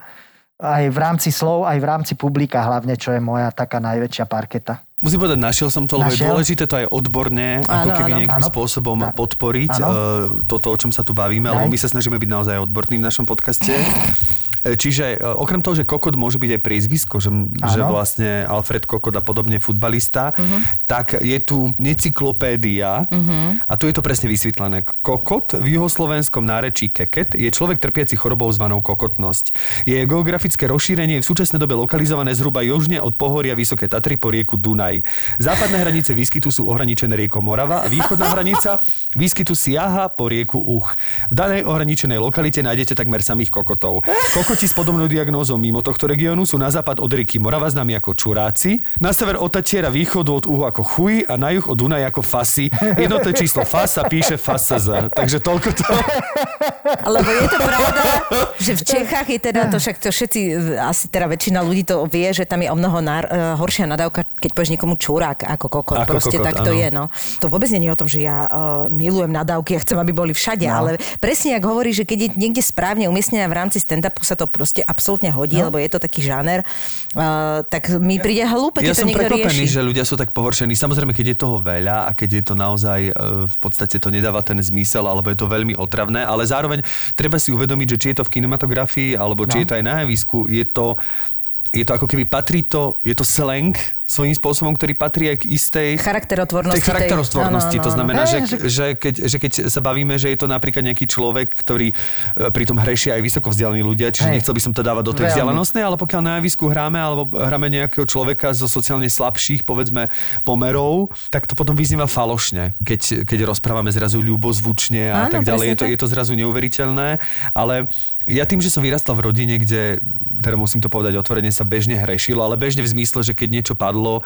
aj v rámci slov, aj v rámci publika hlavne, čo je moja taká najväčšia parketa. Musím povedať, našiel som to, lebo našiel? je dôležité to aj odborne, áno, ako keby nejakým áno, spôsobom áno, podporiť áno. Uh, toto, o čom sa tu bavíme, lebo my sa snažíme byť naozaj odborní v našom podcaste. E, čiže e, okrem toho, že Kokot môže byť aj priezvisko, že, že vlastne Alfred Kokot a podobne futbalista, uh-huh. tak je tu necyklopédia uh-huh. a tu je to presne vysvetlené. Kokot v juhoslovenskom nárečí keket je človek trpiaci chorobou zvanou kokotnosť. Je geografické rozšírenie v súčasnej dobe lokalizované zhruba južne od pohoria Vysoké Tatry po rieku Dunaj. Západné hranice výskytu sú ohraničené riekou Morava a východná hranica výskytu siaha po rieku Uch. V danej ohraničenej lokalite nájdete takmer samých kokotov. Kokot Kokoti s podobnou diagnózou mimo tohto regiónu sú na západ od rieky Morava známi ako Čuráci, na sever od Tatiera východu od Uhu ako Chuj a na juh od Dunaj ako Fasy. Jednotné číslo Fas sa píše FASZ. Takže toľko to. Lebo je to pravda, že v Čechách je teda to, však to všetci, asi teda väčšina ľudí to vie, že tam je o mnoho nar, uh, horšia nadávka, keď povieš niekomu čurák ako kokot. Ako Proste kokot, tak to je. No. To vôbec nie je o tom, že ja uh, milujem nadávky a chcem, aby boli všade, no. ale presne, ak hovorí, že keď je niekde správne umiestnená v rámci stand-upu sa to proste absolútne hodí, no. lebo je to taký žáner, uh, tak mi príde hlúpe, keď ja to niekto prekvapený, rieši. že ľudia sú tak pohoršení. Samozrejme, keď je toho veľa a keď je to naozaj uh, v podstate to nedáva ten zmysel, alebo je to veľmi otravné, ale zároveň treba si uvedomiť, že či je to v kinematografii, alebo či no. je to aj na javisku, je to je to ako keby patrí to, je to slang, svojím spôsobom, ktorý patrí aj k istej charakterotvornosti. Tej charakterotvornosti. To znamená, že, že, keď, že keď sa bavíme, že je to napríklad nejaký človek, ktorý e, pri tom hrešia aj vysoko vzdelaní ľudia, čiže Hej. nechcel by som to dávať do tej vzdialenostnej, ale pokiaľ na javisku hráme alebo hráme nejakého človeka zo sociálne slabších, povedzme, pomerov, tak to potom vyznieva falošne, keď, keď rozprávame zrazu ľubozvučne a Áno, tak ďalej. Je to, je to zrazu neuveriteľné, ale ja tým, že som vyrastal v rodine, kde, teda musím to povedať otvorene, sa bežne hrešilo, ale bežne v zmysle, že keď niečo padlo, divadlo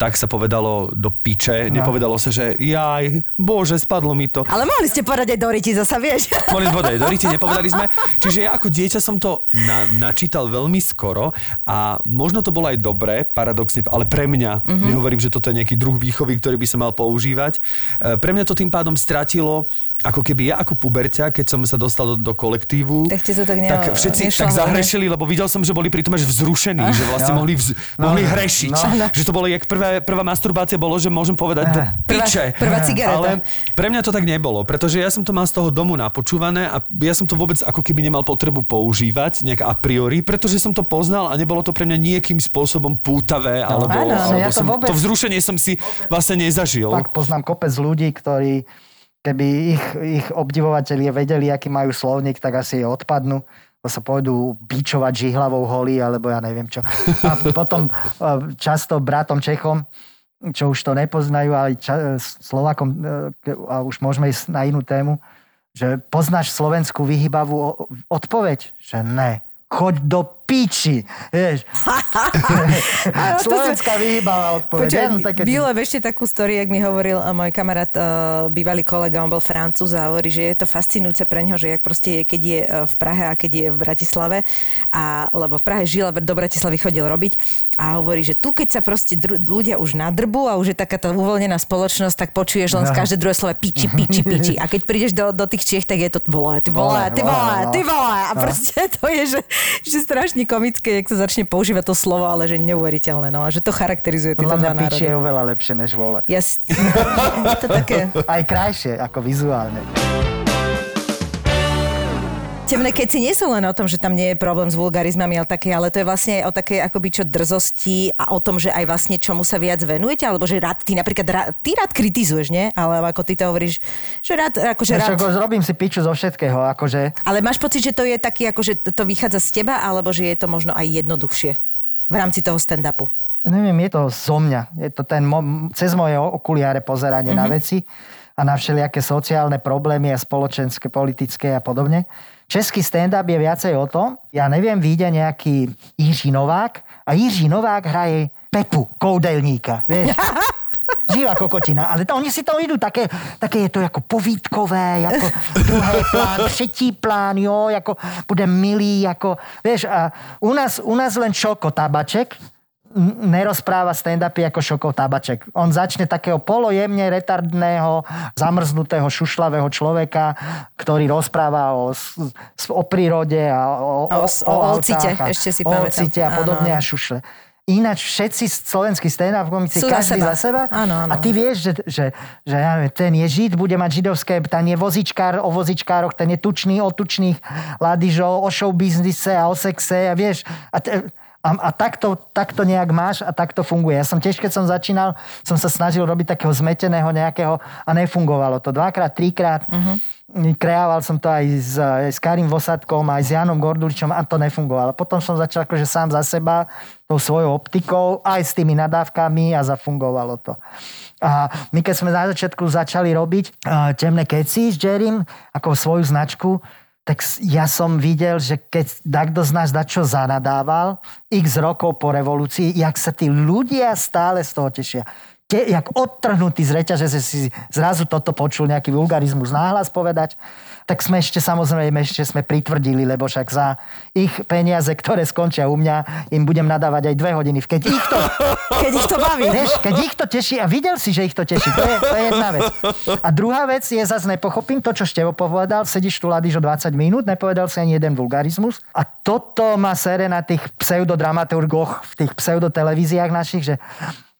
tak sa povedalo do piče. No. Nepovedalo sa, že jaj, bože, spadlo mi to. Ale mohli ste povedať aj do riti, zasa vieš. Mohli sme povedať aj do riti, nepovedali sme. Čiže ja ako dieťa som to na, načítal veľmi skoro a možno to bolo aj dobré, paradoxne, ale pre mňa, mm-hmm. nehovorím, že toto je nejaký druh výchovy, ktorý by sa mal používať, e, pre mňa to tým pádom stratilo ako keby ja ako puberťa, keď som sa dostal do, do kolektívu, tak, to tak, ne, tak všetci tak zahrešili, lebo videl som, že boli pri tom až vzrušení, že vlastne no. mohli, vz, no, mohli no, hrešiť. No. Že to bolo, jak prvé, prvá masturbácia bolo, že môžem povedať do piče. Prvá, prvá cigareta. Ale pre mňa to tak nebolo, pretože ja som to mal z toho domu napočúvané a ja som to vôbec ako keby nemal potrebu používať nejak a priori, pretože som to poznal a nebolo to pre mňa nejakým spôsobom pútavé, no. alebo, Áno, alebo ja to, som, vôbec, to vzrušenie som si vlastne nezažil. Fakt poznám kopec ľudí, ktorí keby ich, ich obdivovatelia vedeli, aký majú slovník, tak asi odpadnú sa pôjdu bičovať žihlavou holí, alebo ja neviem čo. A potom e, často bratom Čechom, čo už to nepoznajú, ale ča- Slovakom, e, a už môžeme ísť na inú tému, že poznáš slovenskú vyhybavú odpoveď? Že ne. Choď do piči. Vieš. Slovenská vyhýbavá odpoveď. Počuaj, Áno, také- Bilo ešte takú story, jak mi hovoril eh, môj kamarát, uh, bývalý kolega, on bol francúz a hovorí, že je to fascinujúce pre neho, že jak proste je, keď je eh, v Prahe a keď je v Bratislave, a, lebo v Prahe žil a do Bratislavy chodil robiť a hovorí, že tu keď sa proste dr- ľudia už nadrbu a už je takáto uvoľnená spoločnosť, tak počuješ len z každé druhé slovo piči, piči, piči. A keď prídeš do, do tých Čiech, tak je to volá, ty volá, ty volá, ty volá. A proste to je, že, že strašne komické, jak sa začne používať to slovo, ale že neuveriteľné. No a že to charakterizuje tieto dva piči je národy. oveľa lepšie než vole. Ja, s- to také... Aj krajšie, ako vizuálne. Temné keci nie sú len o tom, že tam nie je problém s vulgarizmami, ale, také, ale to je vlastne aj o také akoby čo drzosti a o tom, že aj vlastne čomu sa viac venujete, alebo že rád, ty napríklad rád, ty rád kritizuješ, nie? Ale ako ty to hovoríš, že rád, akože Však rád... robím si piču zo všetkého, akože Ale máš pocit, že to je taký, akože to- to vychádza z teba, alebo že je to možno aj jednoduchšie v rámci toho stand-upu? neviem, je to zo mňa. Je to ten mo- cez moje okuliare pozeranie mm-hmm. na veci a na všelijaké sociálne problémy a spoločenské, politické a podobne. Český stand-up je viacej o tom, ja neviem, vyjde nejaký Jiří Novák a Jiří Novák hraje Pepu, koudelníka. Vieš? Živá kokotina, ale to, oni si to idú také, také je to ako povídkové, ako druhý plán, třetí plán, jo, ako bude milý, ako, vieš, a u nás, u nás len Šoko Tabaček, nerozpráva stand-upy ako Šokov Tabaček. On začne takého polojemne retardného, zamrznutého, šušlavého človeka, ktorý rozpráva o, o prírode a o, A o s- o Olcite, ešte si o. Olcite a podobne áno. a šušle. Ináč všetci slovenskí stand-up komici, Sú za každý seba. za seba. Áno, áno. A ty vieš, že, že, že ja neviem, ten je žid, bude mať židovské, ten je vozičkár o vozičkároch, ten je tučný o tučných ladižov, o show biznise a o sexe a vieš. A, te, a, a takto, takto nejak máš a takto funguje. Ja som tiež, keď som začínal, som sa snažil robiť takého zmeteného nejakého a nefungovalo to. Dvakrát, trikrát. Uh-huh. Kreával som to aj s, aj s Karim Vosadkom, aj s Janom Gorduličom a to nefungovalo. Potom som začal akože sám za seba tou svojou optikou, aj s tými nadávkami a zafungovalo to. A my keď sme na začiatku začali robiť uh, temné keci s Jerrym ako svoju značku, tak ja som videl, že keď takto z nás dačo zanadával, x rokov po revolúcii, jak sa tí ľudia stále z toho tešia. Te, jak odtrhnutý z reťaže, že si zrazu toto počul nejaký vulgarizmus náhlas povedať, tak sme ešte samozrejme ešte sme pritvrdili, lebo však za ich peniaze, ktoré skončia u mňa, im budem nadávať aj dve hodiny. Keď ich to, Keď ich to baví. Vieš, keď ich to teší a videl si, že ich to teší, to je, to je jedna vec. A druhá vec je zase nepochopím to, čo Števo povedal, sedíš tu ladíš o 20 minút, nepovedal si ani jeden vulgarizmus a toto má sere na tých pseudodramaturgoch v tých pseudotelevíziách našich, že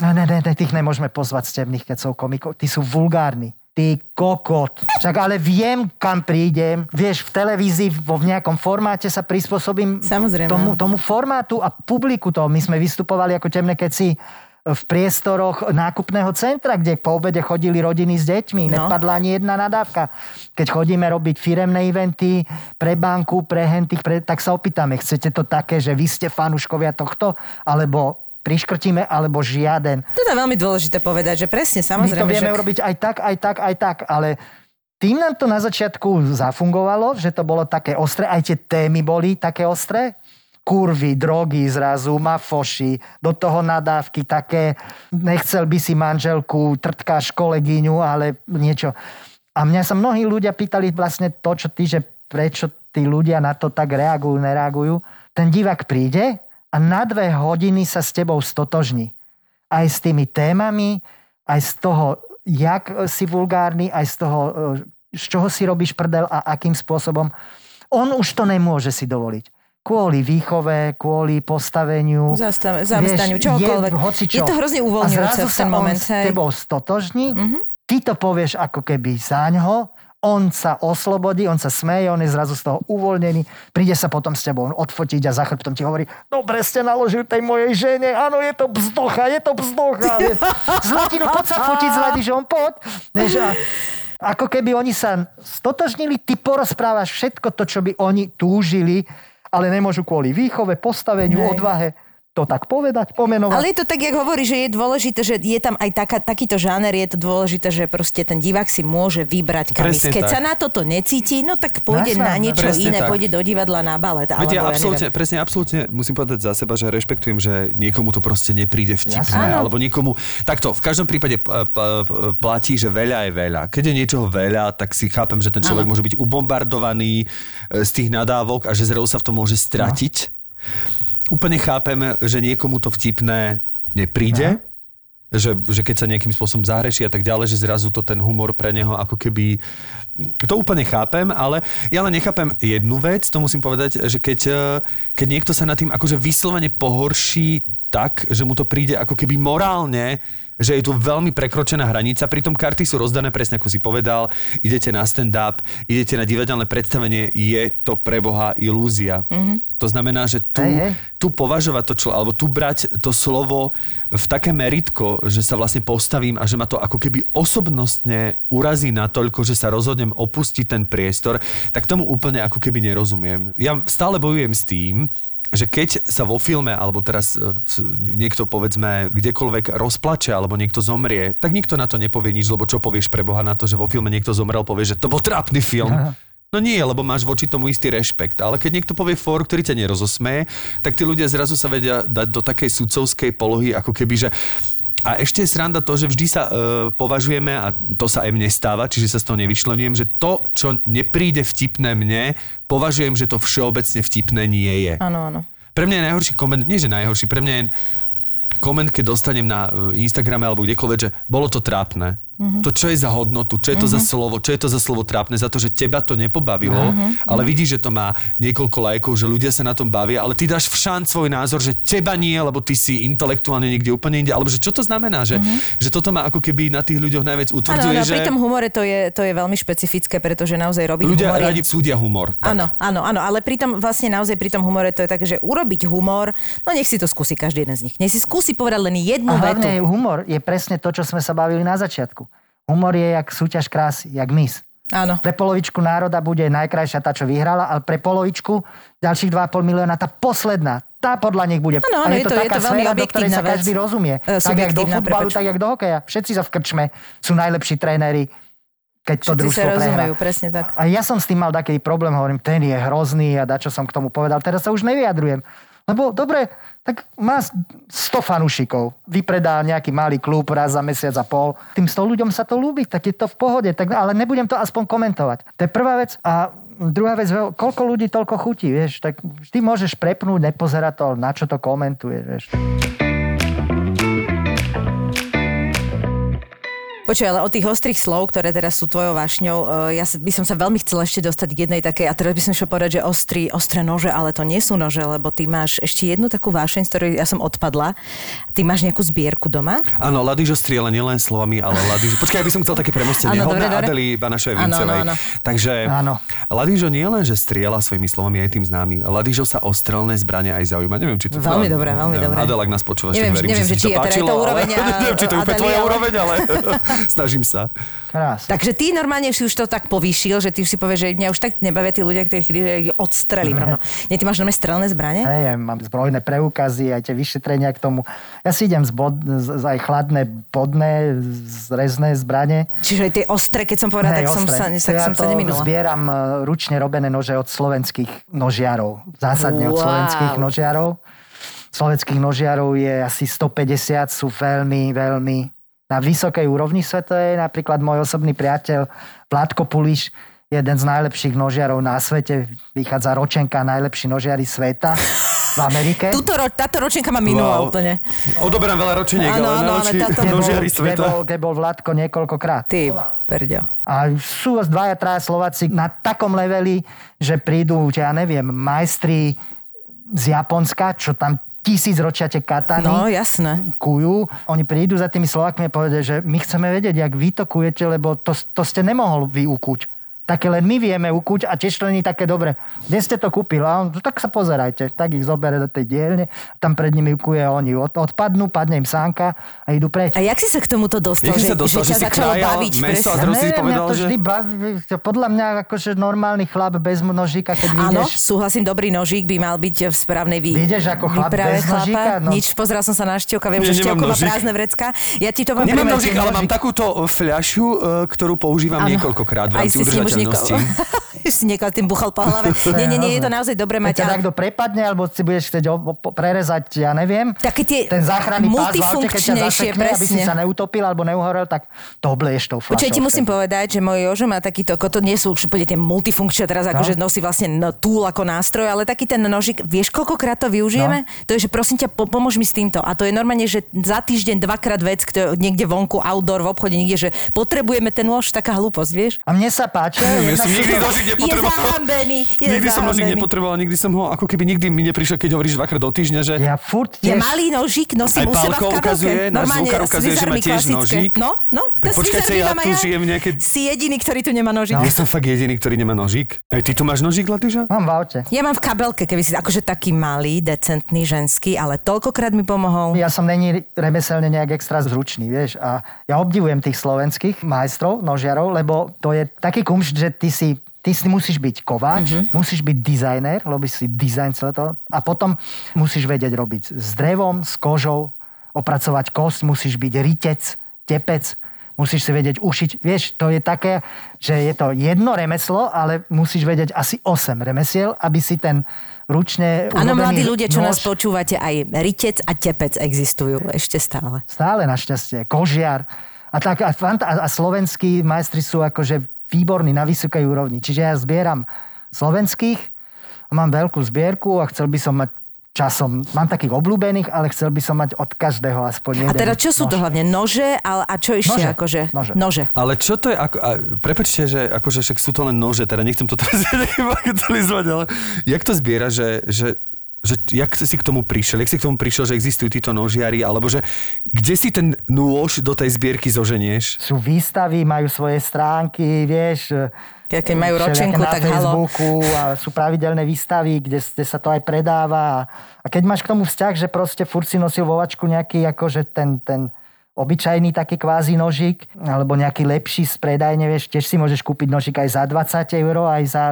ne, ne, ne, tých nemôžeme pozvať z temných kecov komikov, tí sú vulgárni. Ty kokot. Však ale viem, kam prídem. Vieš, v televízii vo v nejakom formáte sa prispôsobím Samozrejme. tomu, tomu formátu a publiku toho. My sme vystupovali ako temné keci v priestoroch nákupného centra, kde po obede chodili rodiny s deťmi. No. Nepadla ani jedna nadávka. Keď chodíme robiť firemné eventy pre banku, pre hentých, pre, tak sa opýtame, chcete to také, že vy ste fanúškovia tohto, alebo priškrtíme, alebo žiaden. To je veľmi dôležité povedať, že presne, My samozrejme. to vieme že... urobiť aj tak, aj tak, aj tak, ale tým nám to na začiatku zafungovalo, že to bolo také ostré, aj tie témy boli také ostré. Kurvy, drogy zrazu, mafoši, do toho nadávky také, nechcel by si manželku, trtkáš kolegyňu, ale niečo. A mňa sa mnohí ľudia pýtali vlastne to, čo ty, že prečo tí ľudia na to tak reagujú, nereagujú. Ten divák príde a na dve hodiny sa s tebou stotožní. Aj s tými témami, aj z toho, jak si vulgárny, aj z toho, e, z čoho si robíš prdel a akým spôsobom. On už to nemôže si dovoliť. Kvôli výchove, kvôli postaveniu. Zastav- zamestnaniu, čokoľvek. Je, hocičo. Je to hrozne uvoľňujúce A zrazu v ten sa moment, On s hej. Mhm. tebou stotožní, mm-hmm. ty to povieš ako keby zaňho, on sa oslobodí, on sa smeje, on je zrazu z toho uvoľnený, príde sa potom s tebou odfotiť a za chrbtom ti hovorí, dobre ste naložil tej mojej žene, áno, je to bzdocha, je to bzdocha. Zlatino, poď sa fotiť, Zlatižom, poď. Vieš, a ako keby oni sa stotožnili, ty porozprávaš všetko to, čo by oni túžili, ale nemôžu kvôli výchove, postaveniu, Hej. odvahe. To tak povedať, pomenovať. Ale je to tak, jak hovorí, že je dôležité, že je tam aj taká, takýto žáner, je to dôležité, že proste ten divák si môže vybrať kam. Keď tak. sa na toto necíti, no tak pôjde Jasné, na niečo presne iné, tak. pôjde do divadla na balet. Veď ja absolútne, neviem. presne, absolútne musím povedať za seba, že rešpektujem, že niekomu to proste nepríde vtipné, Jasné. alebo niekomu... Takto, v každom prípade p- p- p- platí, že veľa je veľa. Keď je niečoho veľa, tak si chápem, že ten človek môže byť ubombardovaný e, z tých nadávok a že zrazu sa v tom môže stratiť. Úplne chápem, že niekomu to vtipné nepríde, že, že keď sa nejakým spôsobom zahreší a tak ďalej, že zrazu to ten humor pre neho ako keby... To úplne chápem, ale ja len nechápem jednu vec, to musím povedať, že keď, eh, keď niekto sa nad tým akože vyslovene pohorší tak, že mu to príde ako keby morálne, že je tu veľmi prekročená hranica, pritom karty sú rozdané presne ako si povedal, idete na stand-up, idete na divadelné predstavenie, je to pre Boha ilúzia. Mm-hmm. To znamená, že tu, tu považovať to člo, alebo tu brať to slovo v také meritko, že sa vlastne postavím a že ma to ako keby osobnostne urazí natoľko, že sa rozhodnem opustiť ten priestor, tak tomu úplne ako keby nerozumiem. Ja stále bojujem s tým, že keď sa vo filme, alebo teraz e, niekto povedzme kdekoľvek rozplače, alebo niekto zomrie, tak nikto na to nepovie nič, lebo čo povieš pre Boha na to, že vo filme niekto zomrel, povieš, že to bol trápny film. No nie, lebo máš voči tomu istý rešpekt. Ale keď niekto povie for, ktorý ťa nerozosmeje, tak tí ľudia zrazu sa vedia dať do takej sudcovskej polohy, ako keby, že a ešte je sranda to, že vždy sa e, považujeme, a to sa aj mne stáva, čiže sa z toho nevyčlenujem, že to, čo nepríde vtipné mne, považujem, že to všeobecne vtipné nie je. Áno, áno. Pre mňa je najhorší koment, nie že najhorší, pre mňa je koment, keď dostanem na e, Instagrame alebo kdekoľvek, že bolo to trápne. Mm-hmm. To, čo je za hodnotu, čo je to mm-hmm. za slovo, čo je to za slovo trápne, za to, že teba to nepobavilo, mm-hmm. ale vidíš, že to má niekoľko lajkov, že ľudia sa na tom bavia, ale ty dáš v šant svoj názor, že teba nie, lebo ty si intelektuálne niekde úplne inde, alebo že čo to znamená, že, mm-hmm. že toto má ako keby na tých ľuďoch najviac utvrdzuje, áno, že pri tom humore to je, to je veľmi špecifické, pretože naozaj robiť ľudia humor je- radi súdia humor. Áno, áno, áno, ale pritom vlastne naozaj pri tom humore to je také, že urobiť humor, no nech si to skúsi každý jeden z nich. Nech si skúsi povedať len jednu A vetu. humor je presne to, čo sme sa bavili na začiatku. Humor je jak súťaž krásy, jak mis. Áno. Pre polovičku národa bude najkrajšia tá, čo vyhrala, ale pre polovičku ďalších 2,5 milióna tá posledná. Tá podľa nich bude. Áno, áno, je to- je taká to veľmi sféra, do ktorej sa vec. každý rozumie. E, tak jak do futbalu, prepač. tak jak do hokeja. Všetci sa v krčme sú najlepší tréneri, keď to Všetci družstvo sa rozumejú, presne tak. A ja som s tým mal taký problém, hovorím, ten je hrozný a dačo som k tomu povedal. Teraz sa už nevyjadrujem. Lebo dobre, tak má 100 fanúšikov, vypredá nejaký malý klub raz za mesiac a pol. Tým 100 ľuďom sa to ľúbi, tak je to v pohode, tak, ale nebudem to aspoň komentovať. To je prvá vec. A druhá vec, koľko ľudí toľko chutí, vieš, tak vždy môžeš prepnúť, nepozerať to, na čo to komentuješ, vieš. Počuj, ale od tých ostrých slov, ktoré teraz sú tvojou vášňou, eh, ja by som sa veľmi chcela ešte dostať k jednej takej, a teraz by som šiel povedať, že ostrý, ostré nože, ale to nie sú nože, lebo ty máš ešte jednu takú vášeň, z ktorej ja som odpadla. Ty máš nejakú zbierku doma? Áno, Ladižo strieľa nielen slovami, ale Ladižo... Počkaj, ja by som chcel také premostenie. Áno, dobre, dobre. Adely Banašovej Vincovej. áno, áno. Takže Áno. Ladižo nie len, že strieľa svojimi slovami, aj tým známy. Ladižo sa o strelné zbranie aj zaujíma. Neviem, či to... Veľmi dobré, veľmi dobré. Adela, ak nás počúvaš, Neviem, verím, neviem, že, si či to je páčilo, to úroveň, a- neviem, či to je úplne tvoja úroveň, ale snažím sa. Krásne. Takže ty normálne si už to tak povýšil, že ty už si povieš, že mňa už tak nebavia tí ľudia, ktorých ich odstrelím. rovno. Nie, ty máš normálne strelné zbranie? Hej, ja mám zbrojné preukazy, aj tie vyšetrenia k tomu. Ja si idem z, bod, z, aj chladné, bodné, zrezné zbranie. Čiže aj tie ostré, keď som povedala, tak som sa, tak ja som sa neminula. zbieram e, ručne robené nože od slovenských nožiarov. Zásadne od Wow. slovenských nožiarov. Slovenských nožiarov je asi 150, sú veľmi, veľmi na vysokej úrovni svetovej. Napríklad môj osobný priateľ Vládko Puliš, jeden z najlepších nožiarov na svete. Vychádza ročenka najlepší nožiari sveta v Amerike. Tuto, ro- táto ročenka ma minula Wow. úplne. Odoberám veľa ročeniek, Áno, ale áno, ale táto- kde nožiari kde, sveta. bol, kde bol Vládko niekoľkokrát. Ty, perďo. A sú dvaja, traja Slováci na takom leveli, že prídu, ja neviem, majstri z Japonska, čo tam tisíc ročia tie katany. No, jasné. kujú, oni prídu za tými Slovakmi a povedia, že my chceme vedieť, jak vy to kujete, lebo to, to ste nemohol vyukuť. Také len my vieme ukuť a tiež to není také dobre. Kde ste to kúpil? A on, tak sa pozerajte. Tak ich zobere do tej dielne, tam pred nimi ukuje a oni od, odpadnú, padne im sánka a idú preč. A jak si sa k tomuto dostal? Jak že, sa dostal, že ťa si začalo baviť? meso a Ja Zrazu si neviem, povedal, mňa to že- vždy baví. Podľa mňa akože normálny chlap bez nožíka, keď Áno, vyjdeš, súhlasím, dobrý nožík by mal byť v správnej vý... Vyjdeš ako chlap bez nožíka? No. Nič, pozeral som sa na števka, viem, Nie, že števko má prázdne vrecka. Ja ti to vám Nemám nožík, ale mám takúto fľašu, e, ktorú používam Áno. niekoľkokrát v rámci s ním už nieko- udržateľnosti. si niekoho tým buchal po hlave. Nie, nie, nie, je to naozaj dobré Keď mať. ťa ale- takto prepadne, alebo si budeš chcieť prerezať, ja neviem, Také tie ten záchranný pás v aute, keď ťa zasekne, aby si sa neutopil alebo neuhorel, tak to obleješ tou fľašou. Počuj, ti musím povedať, že môj Jožo má takýto, ako to nie sú už úplne tie multifunkčné, teraz akože No. nosí vlastne no, túl ako nástroj, ale taký ten nožik, vieš koľkokrát to využijeme? No. To je, že prosím ťa, po, pomôž mi s týmto. A to je normálne, že za týždeň dvakrát vec, kto, niekde vonku, outdoor, v obchode, niekde, že potrebujeme ten nôž, taká hlúposť, vieš? A mne sa páči. Ja som nikdy nožík Je nepotreboval. zahambený, je Nikdy som nožík zahambený. nepotreboval, nikdy som ho, ako keby nikdy mi neprišiel, keď hovoríš dvakrát do týždňa, že... Ja furt Je tiež... malý nožík, nosím Aj u seba v ukazuje, náš zvukár ukazuje, že má tiež klasické. nožík. No, no. Tak svizarmi ja tu žijem nejaké- Si jediný, ktorý tu nemá nožík. Ja som fakt jediný, ktorý nemá nožík. Aj ty tu máš nožík, Latyža? Mám v aute. Ja mám v kabelke, keby si, akože taký malý, decentný, ženský, ale toľkokrát mi pomohol. Ja som není remeselne nejak extra zručný, vieš. A ja obdivujem tých slovenských majstrov, nožiarov, lebo to je taký kumš, že ty si Ty si musíš byť kováč, mm-hmm. musíš byť dizajner, robíš si dizajn celé to a potom musíš vedieť robiť s drevom, s kožou, opracovať kosť, musíš byť rytec, tepec, musíš si vedieť ušiť. Vieš, to je také, že je to jedno remeslo, ale musíš vedieť asi 8 remesiel, aby si ten ručne Áno, mladí ľudia, čo nôž- nás počúvate, aj rytec a tepec existujú ešte stále. Stále našťastie. Kožiar. A, tak, a, a slovenskí majstri sú akože výborní na vysokej úrovni. Čiže ja zbieram slovenských a mám veľkú zbierku a chcel by som mať časom, mám takých obľúbených, ale chcel by som mať od každého aspoň jeden. A teda čo sú to nož. hlavne? Nože ale, a čo ešte? Nože. Akože? Nože. Nože. Ale čo to je, ako, a, prepačte, že akože však sú to len nože, teda nechcem to teraz bagatelizovať, ale jak to zbiera, že, že že jak si k tomu prišiel, jak si k tomu prišiel, že existujú títo nožiari, alebo že kde si ten nôž do tej zbierky zoženieš? Sú výstavy, majú svoje stránky, vieš. Keď keď majú ročenku, na tak halo. Facebooku a sú pravidelné výstavy, kde, kde sa to aj predáva. A, keď máš k tomu vzťah, že proste furt si nosil vovačku nejaký akože ten, ten obyčajný taký kvázi nožík, alebo nejaký lepší z predajne, vieš, tiež si môžeš kúpiť nožík aj za 20 eur, aj za,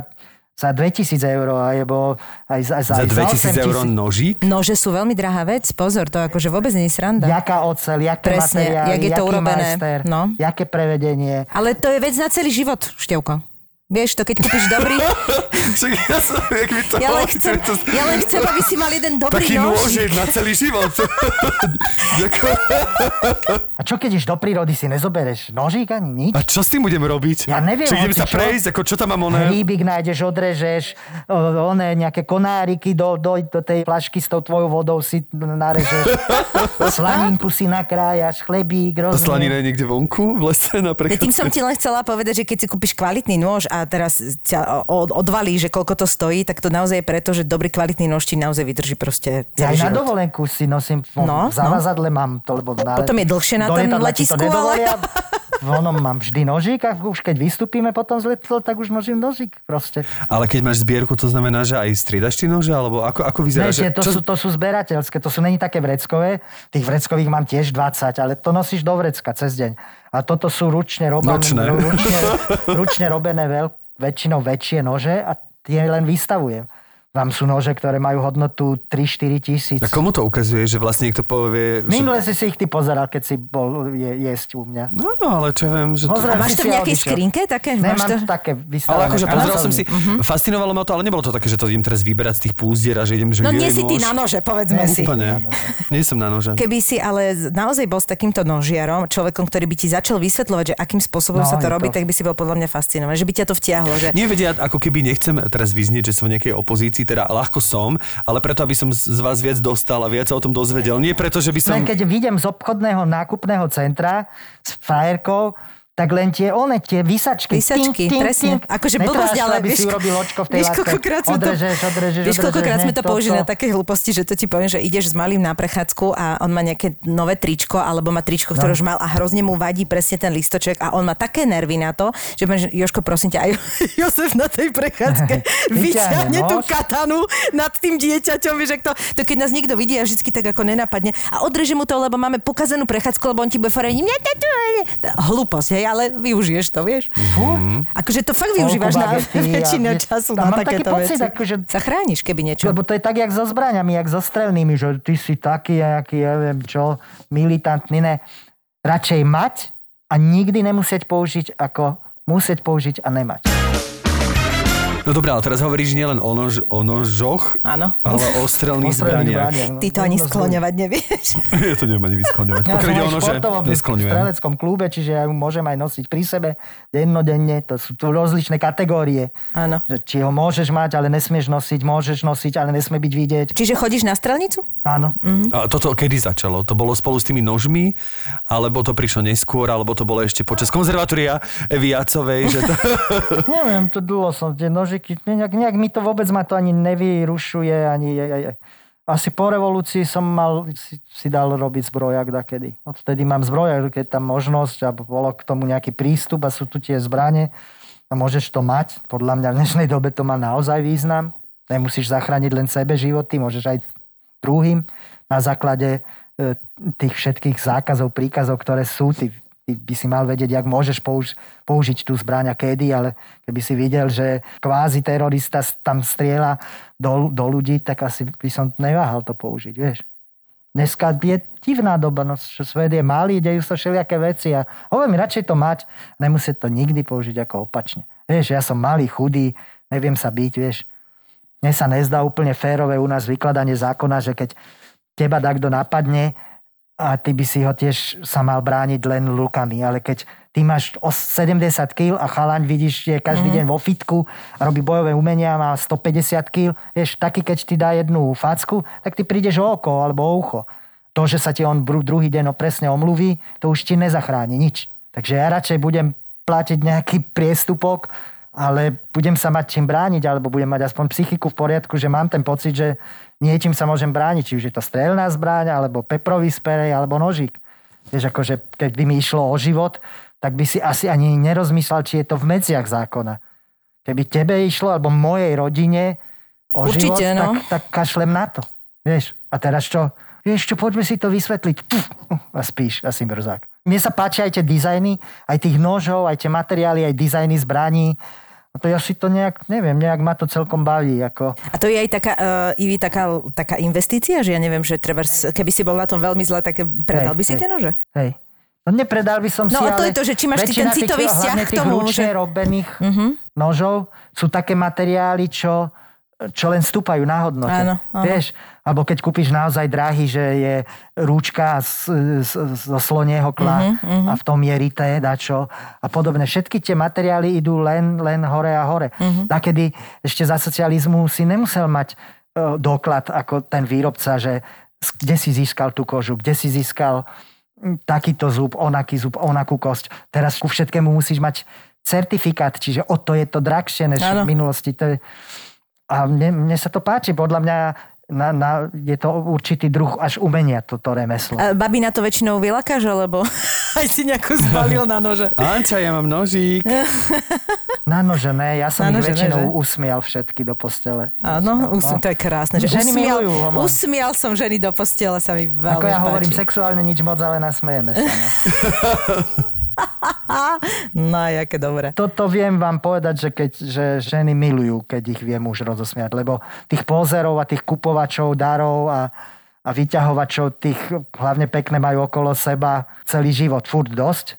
za 2000 eur, alebo aj za, Za aj 2000 eur 8000. nožík? Nože sú veľmi drahá vec, pozor, to akože vôbec nie je sranda. Jaká oceľ, jaké Presne, materiály, jak je to jaký urobené, majster, no. jaké prevedenie. Ale to je vec na celý život, Števko. Vieš, to keď kúpiš dobrý... Ja som, jak mi to Ja len chcem, to, ja len chcem, aby si mal jeden dobrý taký nož. na celý život. A čo keď ideš do prírody, si nezobereš nožík ani nič? A čo s tým budem robiť? Ja neviem, Čo idem sa čo. prejsť? Ako, čo tam mám oné? Hríbik nájdeš, odrežeš, oné nejaké konáriky do, do, do tej flašky s tou tvojou vodou si narežeš. Slaninku si nakrájaš, chlebík, A rozumiem. slanina je niekde vonku v lese Ja napríklad? tým som ti len chcela povedať, že keď si kúpiš kvalitný nôž a teraz ťa od- odvalí, že koľko to stojí, tak to naozaj je preto, že dobrý kvalitný nôž ti naozaj vydrží proste Ja celý aj na život. dovolenku si nosím, No, no, no. zavazadle mám to, lebo na, Potom je dlhšie na tom letisku, to ale- V onom mám vždy nožík a už keď vystúpime potom z letadla, tak už nožím nožík proste. Ale keď máš zbierku, to znamená, že aj striedaš ty nože? Alebo ako, ako vyzerá? Ne, že, to, sú, to sú zberateľské, to sú není také vreckové. Tých vreckových mám tiež 20, ale to nosíš do vrecka cez deň. A toto sú ručne robené, ručne, ručne robené veľ, väčšinou väčšie nože a tie len vystavujem. Tam sú nože, ktoré majú hodnotu 3-4 tisíc. A komu to ukazuje, že vlastne niekto povie... Že... Minule si si ich ty pozeral, keď si bol je, jesť u mňa. No, no, ale čo viem, že... To... Pozrel A máš to v nejakej skrinke také? Máš Nemám to... také Ale vystavené. akože v pozeral som si, pracovni. fascinovalo ma to, ale nebolo to také, že to idem teraz vyberať z tých púzdier a že idem, že No nie si ty na nože, povedzme Nie, si. Úplne. Nie som na nože. Keby si ale naozaj bol s takýmto nožiarom, človekom, ktorý by ti začal vysvetľovať, že akým spôsobom No, sa to robí, to- tak by si bol podľa mňa fascinovaný, že by ťa to vtiahlo. Že... Nie vedia, ako keby nechcem teraz vyznieť, že som v nejakej opozícii, teda ľahko som, ale preto, aby som z vás viac dostal a viac o tom dozvedel. Nie preto, že by som... Len keď vidím z obchodného nákupného centra s frajerkou, tak len tie one, tie vysačky. Vysačky, presne. Akože blbosť, ale aby si vieš- urobil očko v tej vieš, koľkokrát sme to- Odrežeš, odrežeš, Vieš, koľkokrát sme to použili na také hlúposti, že to ti poviem, že ideš s malým na prechádzku a on má nejaké nové tričko, alebo má tričko, ktoré No. už mal a hrozne mu vadí presne ten listoček a on má také nervy na to, že poviem, že Joško, prosím ťa, aj Jozef na tej prechádzke vyťahne tú nož. katanu nad tým dieťaťom, vieš, to, to keď nás niekto vidí a vždycky tak ako nenapadne a odreže mu to, lebo máme pokazenú prechádzku, lebo on ti bude tu, hlúposť, hej, ale využiješ to, vieš. Akože to fakt využívaš na väčšinu času na takéto pocit, veci. akože- Sa chrániš, keby niečo. Lebo to je tak, jak so zbraňami, jak so strelnými, že ty si taký, aký, ja viem čo, militantný, ne. Radšej mať a nikdy nemusieť použiť, ako musieť použiť a nemať. No dobré, ale teraz hovoríš nielen o, nož, o nožoch, Áno. ale o strelných zbraniach. no. Ty to ani skloňovať nevieš. ja to neviem ani vyskloňovať. Ja Pokiaľ ide o v nože, neskloňujem. streleckom klube, čiže ja ju môžem aj nosiť pri sebe dennodenne. To sú tu rozličné kategórie. Áno. Či ho môžeš mať, ale nesmieš nosiť, môžeš nosiť, ale nesmie byť vidieť. Čiže chodíš na strelnicu? Áno. A toto kedy začalo? To bolo spolu s tými nožmi, alebo to prišlo neskôr, alebo to bolo ešte počas konzervatória Evy Jacovej, že to... Neviem, to dlho som tie nožiky, nejak, nejak mi to vôbec ma to ani nevyrušuje, ani... aj- aj. Asi po revolúcii som mal, si, si dal robiť zbrojak dakedy. Odtedy mám zbrojak, keď tam možnosť a bolo k tomu nejaký prístup a sú tu tie zbranie a môžeš to mať. Podľa mňa v dnešnej dobe to má naozaj význam. Nemusíš zachrániť len sebe životy, môžeš aj druhým na základe e, tých všetkých zákazov, príkazov, ktoré sú. Ty, ty by si mal vedieť, jak môžeš použ- použiť tú zbraň a kedy, ale keby si videl, že kvázi terorista tam strieľa do, do ľudí, tak asi by som neváhal to použiť, vieš. Dneska je divná doba, no, čo svet je malý, dejú sa všelijaké veci a hovorím, radšej to mať, nemusieť to nikdy použiť ako opačne. Vieš, ja som malý, chudý, neviem sa byť, vieš. Mne sa nezdá úplne férové u nás vykladanie zákona, že keď teba takto napadne a ty by si ho tiež sa mal brániť len lukami, ale keď ty máš os- 70 kg a chalaň vidíš, je každý deň vo fitku robí bojové umenia, má 150 kg, vieš, taký keď ti dá jednu facku, tak ty prídeš o oko alebo o ucho. To, že sa ti on druhý deň presne omluví, to už ti nezachráni nič. Takže ja radšej budem platiť nejaký priestupok, ale budem sa mať čím brániť, alebo budem mať aspoň psychiku v poriadku, že mám ten pocit, že niečím sa môžem brániť, či už je to strelná zbraň, alebo peprový sperej, alebo nožík. Vieš, akože keď by mi išlo o život, tak by si asi ani nerozmýšľal, či je to v medziach zákona. Keby tebe išlo, alebo mojej rodine o Určite, život, no. tak, tak kašlem na to. Vieš, a teraz čo? Vieš čo, poďme si to vysvetliť. Puf, a spíš, asi mrzák. Mne sa páčia aj tie dizajny, aj tých nožov, aj tie materiály, aj dizajny zbraní. To ja si to nejak, neviem, nejak ma to celkom baví. Ako... A to je aj taká, uh, Ivi, taká, taká investícia, že ja neviem, že treba, keby si bol na tom veľmi zle, tak predal Hej, by si hej. tie nože? Hej. No nepredal by som No si, a to je to, že či máš ty ten citový vzťah k tých tomu, ručne že- robených nožov sú také materiály, čo, čo len stúpajú na hodnote. Áno, áno. Vieš, alebo keď kúpiš naozaj drahý, že je rúčka z, z, zo slonieho kla Mhm, a v tom je rité, dačo a podobne. Všetky tie materiály idú len, len hore a hore. Mhm. Takedy ešte za socializmu si nemusel mať e, doklad ako ten výrobca, že kde si získal tú kožu, kde si získal takýto zub, onaký zub, onakú kosť. Teraz ku všetkému musíš mať certifikát, čiže o to je to drahšie než Áno. v minulosti. To je... A mne, mne sa to páči, podľa mňa na, na, je to určitý druh až umenia, toto remeslo. A babi na to väčšinou vylakáš, alebo aj si nejako zbalil na nože? Anča, ja mám nožík. Na nože ne, ja som Na ich nože ne, väčšinou že? usmial všetky do postele. Áno, us- to je krásne. Že Ženy usmial, milujú homo. usmial som ženy do postele, sa mi veľmi Ako ja páči. hovorím, sexuálne nič moc, ale nasmejeme sa. No. No, jaké dobré. Toto viem vám povedať, že, keď, že ženy milujú, keď ich vie muž rozosmiať, lebo tých pozerov a tých kupovačov, darov a, a vyťahovačov, tých hlavne pekné majú okolo seba celý život, furt dosť.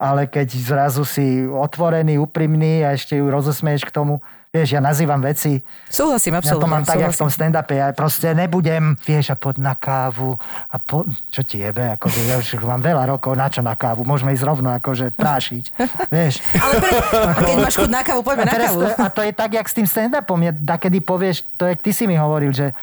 Ale keď zrazu si otvorený, úprimný a ešte ju rozosmieš k tomu, vieš, ja nazývam veci, Súhlasím, ja to absolútne. mám tak, jak v tom stand-upe. Ja proste nebudem, vieš, a poď na kávu. A po, čo ti jebe? Akože, ja už mám veľa rokov, na čo na kávu? Môžeme ísť rovno akože prášiť. vieš. Ale pre, a keď máš chuť na kávu, poďme na kávu. to, a to je tak, jak s tým stand-upom. Ja, dakedy povieš, to je, ty si mi hovoril, že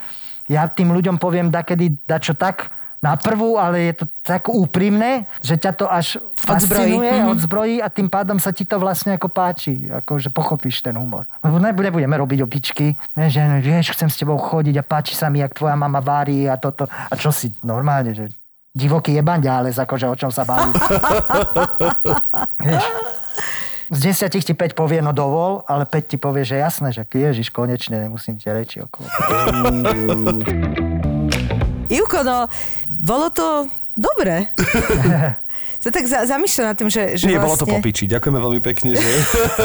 ja tým ľuďom poviem dakedy dačo tak na prvú, ale je to tak úprimné, že ťa to až Odzbrojí. fascinuje, Mhm. odzbrojí a tým pádom sa ti to vlastne ako páči, ako že pochopíš ten humor. Lebo ne- nebudeme robiť opičky, že vieš, chcem s tebou chodiť a páči sa mi, jak tvoja mama varí a toto. A čo si normálne, že divoký jebandiález, akože o čom sa baví. vieš, z desiatich ti 5 povie, no dovol, ale 5 ti povie, že jasné, že ježiš, konečne nemusím ti reči okolo. Ivko, no, bolo to dobre. sa tak za, zamýšľam nad tým, že, že Nie, vlastne... bolo to popiči. Ďakujeme veľmi pekne, že...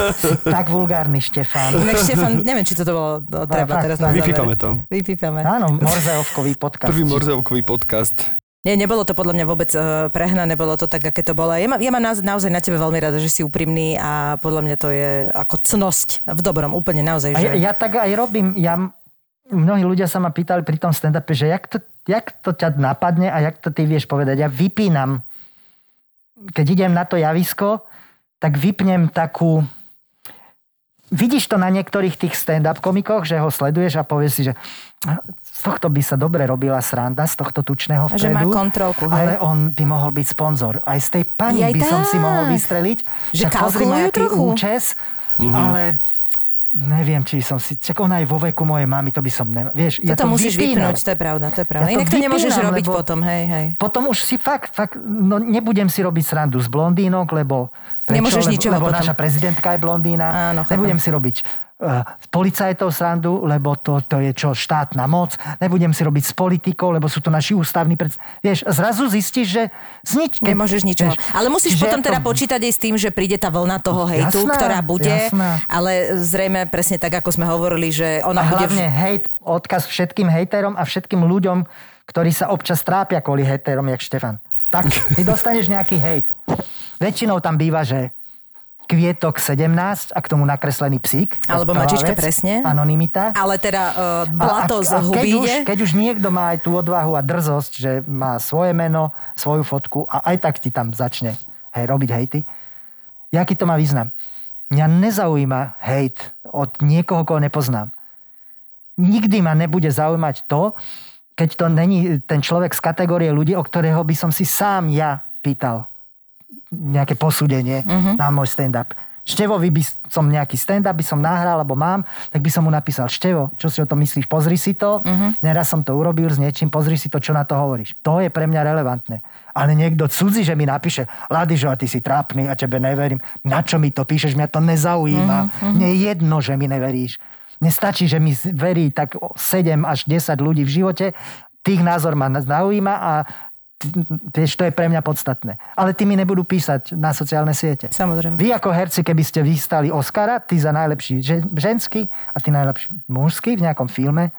tak vulgárny Štefán. Inak Štefan, neviem, či toto bolo no, treba teraz na. Vypípame to. Vypípame. Áno, Morzeovkový podcast. Prvý Morzeovkový podcast. Nie, nebolo to podľa mňa vôbec uh, prehnané, bolo to tak, aké to bolo. Ja, ja mám naozaj, naozaj na tebe veľmi rada, že si úprimný a podľa mňa to je ako cnosť v dobrom, úplne naozaj. A Že... ja, ja tak aj robím. Ja, mnohí ľudia sa ma pýtali pri tom stand-upe, že jak to, jak to ťa napadne a jak to ty vieš povedať. Ja vypínam. Keď idem na to javisko, tak vypnem takú... Vidíš to na niektorých tých stand-up komikoch, že ho sleduješ a povieš si, že z tohto by sa dobre robila sranda, z tohto tučného vpredu. že má kontrolku, hej? Ale on by mohol byť sponzor. Aj z tej pani Jaj, by som si tak. mohol vystreliť. Že kalkulujú trochu. účes, ale neviem, či som si... Čak ona aj vo veku mojej mamy, to by som... Ne, vieš, ja Toto to musíš vypínam. vypnúť, to je pravda, to je pravda. Ja to Inak to nemôžeš vypínam, robiť potom, hej, hej. Potom už si fakt, fakt, no nebudem si robiť srandu z blondínok, lebo... Nemôžeš lebo, ničoho lebo potom. naša prezidentka je blondína. Áno, chápem. nebudem si robiť uh, s policajtov srandu, lebo to, to je čo, štátna moc. Nebudem si robiť s politikou, lebo sú to naši ústavní pred... Vieš, zrazu zistíš, že z nič... Nemôžeš vieš, Ale musíš potom teda to- počítať aj s tým, že príde tá vlna toho hejtu, Jasná, ktorá bude. jasná. Ale zrejme presne tak, ako sme hovorili, že A ona bude... hlavne hejt, odkaz všetkým hejterom a všetkým ľuďom, ktorí sa občas trápia kvôli hejterom, jak Štefan. Tak ty dostaneš nejaký hejt. Väčšinou tam býva, že kvietok 17 a k tomu nakreslený psík. Alebo mačička, vec. presne. Anonymita. Ale teda uh, blato a, z a keď, huby už, ide. keď už niekto má aj tú odvahu a drzosť, že má svoje meno, svoju fotku a aj tak ti tam začne hej, robiť hejty, jaký to má význam? Mňa nezaujíma hejt od niekoho, koho nepoznám. Nikdy ma nebude zaujímať to, keď to není ten človek z kategórie ľudí, o ktorého by som si sám ja pýtal nejaké posúdenie uh-huh. na môj stand-up. Števovi by som nejaký stand-up by som nahral, alebo mám, tak by som mu napísal, Števo, čo si o tom myslíš, pozri si to. Uh-huh. Neraz som to urobil s niečím, pozri si to, čo na to hovoríš. To je pre mňa relevantné. Ale niekto cudzí, že mi napíše, Ladižo, a ty si trápny a tebe neverím. Na čo mi to píšeš? Mňa to nezaujíma. Uh-huh. Mne je jedno, že mi neveríš. Mne stačí, že mi verí tak 7 až 10 ľudí v živote. Tých názor ma zaujíma a vieš, to je pre mňa podstatné. Ale ty mi nebudú písať na sociálne siete. Samozrejme. Vy ako herci, keby ste vystali Oscara, ty za najlepší že- ženský a ty najlepší mužský v nejakom filme,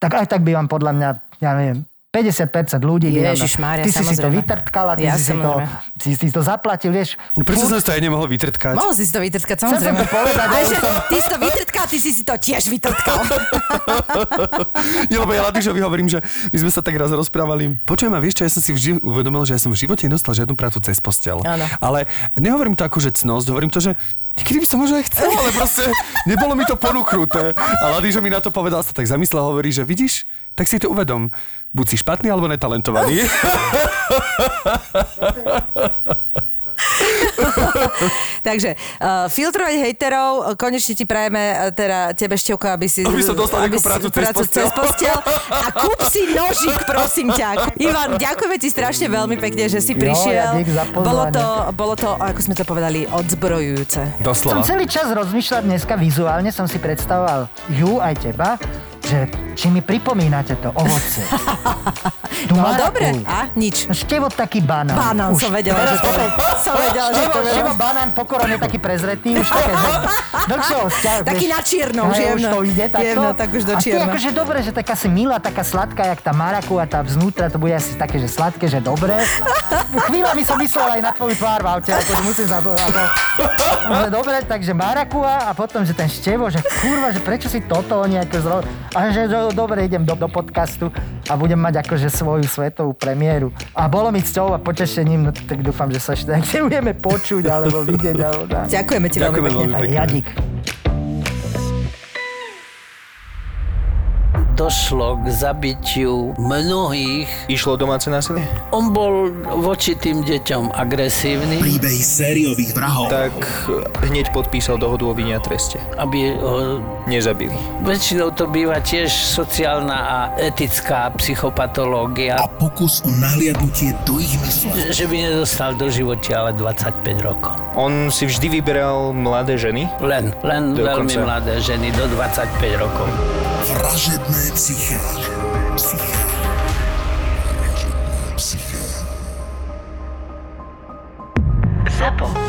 tak aj tak by vám podľa mňa, ja neviem, 50% ľudí Ježišmária, Ty si si to samozrejme. vytrtkala, ty Ja, si, si, to, samozrejme. si, si to zaplatil, vieš. No prečo som si to aj nemohol vytrtkať? Mohol si to vytrtkať, som samozrejme. to povedať, Aj že som- ty si to vytrtkal, ty si si to tiež vytrtkal. Nie, lebo ja Ladišovi hovorím, že my sme sa tak raz rozprávali. Počujem, a vieš čo, ja som si vždy uvedomil, že ja som v živote nedostal žiadnu prácu cez postel. Áno. Ale nehovorím to ako, že cnosť, hovorím to, že Niekedy by som možno aj chcel, ale proste nebolo mi to ponúknuté. A Ladižo mi na to povedal, sa tak zamyslel a hovorí, že vidíš, tak si to uvedom. Buď si špatný alebo netalentovaný. Takže uh, filtrovať hejterov, konečne ti prajeme uh, teda tebe Števko, aby si... Aby som dostal aby prácu cez prácu posteľ. cez posteľ. A kúp si nožík, prosím ťa. Ivan, ďakujeme ti strašne veľmi pekne, že si Jo, prišiel. ja za pozvanie. bolo, to, bolo to, ako sme to povedali, odzbrojujúce. Som Doslova. celý čas rozmýšľať dneska vizuálne, som si predstavoval ju aj teba, že či mi pripomínate to ovoce. No dobre, a nič. Števo taký banán. Banán som vedela, že to som vedela, že to števo banán pokoron je taký prezretý, už také vzťahu. Taký na čierno už jemno. Už to ide takto. Jemno, tak už do A čierna. akože dobre, že taká si milá, taká sladká, jak tá maraku a tá vznútra, to bude asi také, že sladké, že dobré. Chvíľa mi som myslel aj na tvoju tvár v aute, akože musím že dobre, takže marakua a potom, že ten števo, že kurva, že prečo si toto nejaké zro... A že do, dobre, idem do, do podcastu a budem mať akože svoju svetovú premiéru. A bolo mi cťou a potešením, no tak dúfam, že sa ešte niekde budeme počuť alebo vidieť. Alebo. Ďakujeme ti veľmi Ďakujeme pekne. veľmi došlo k zabitiu mnohých. Išlo domáce násilie? On bol voči tým deťom agresívny, Príbehy sériových vrahov. Tak hneď podpísal dohodu o vine a treste. aby ho Nezabili. Väčšinou to býva tiež sociálna a etická psychopatológia, A pokus o nahliadnutie do ich mysle. že by nedostal do života ale 25 rokov. On si vždy vyberal mladé ženy. Len, len Dokonca. veľmi mladé ženy do 25 rokov. Vražedné psyché. Psyché. Vražedné psyché. ZAPO. Zábrná v podcastovách.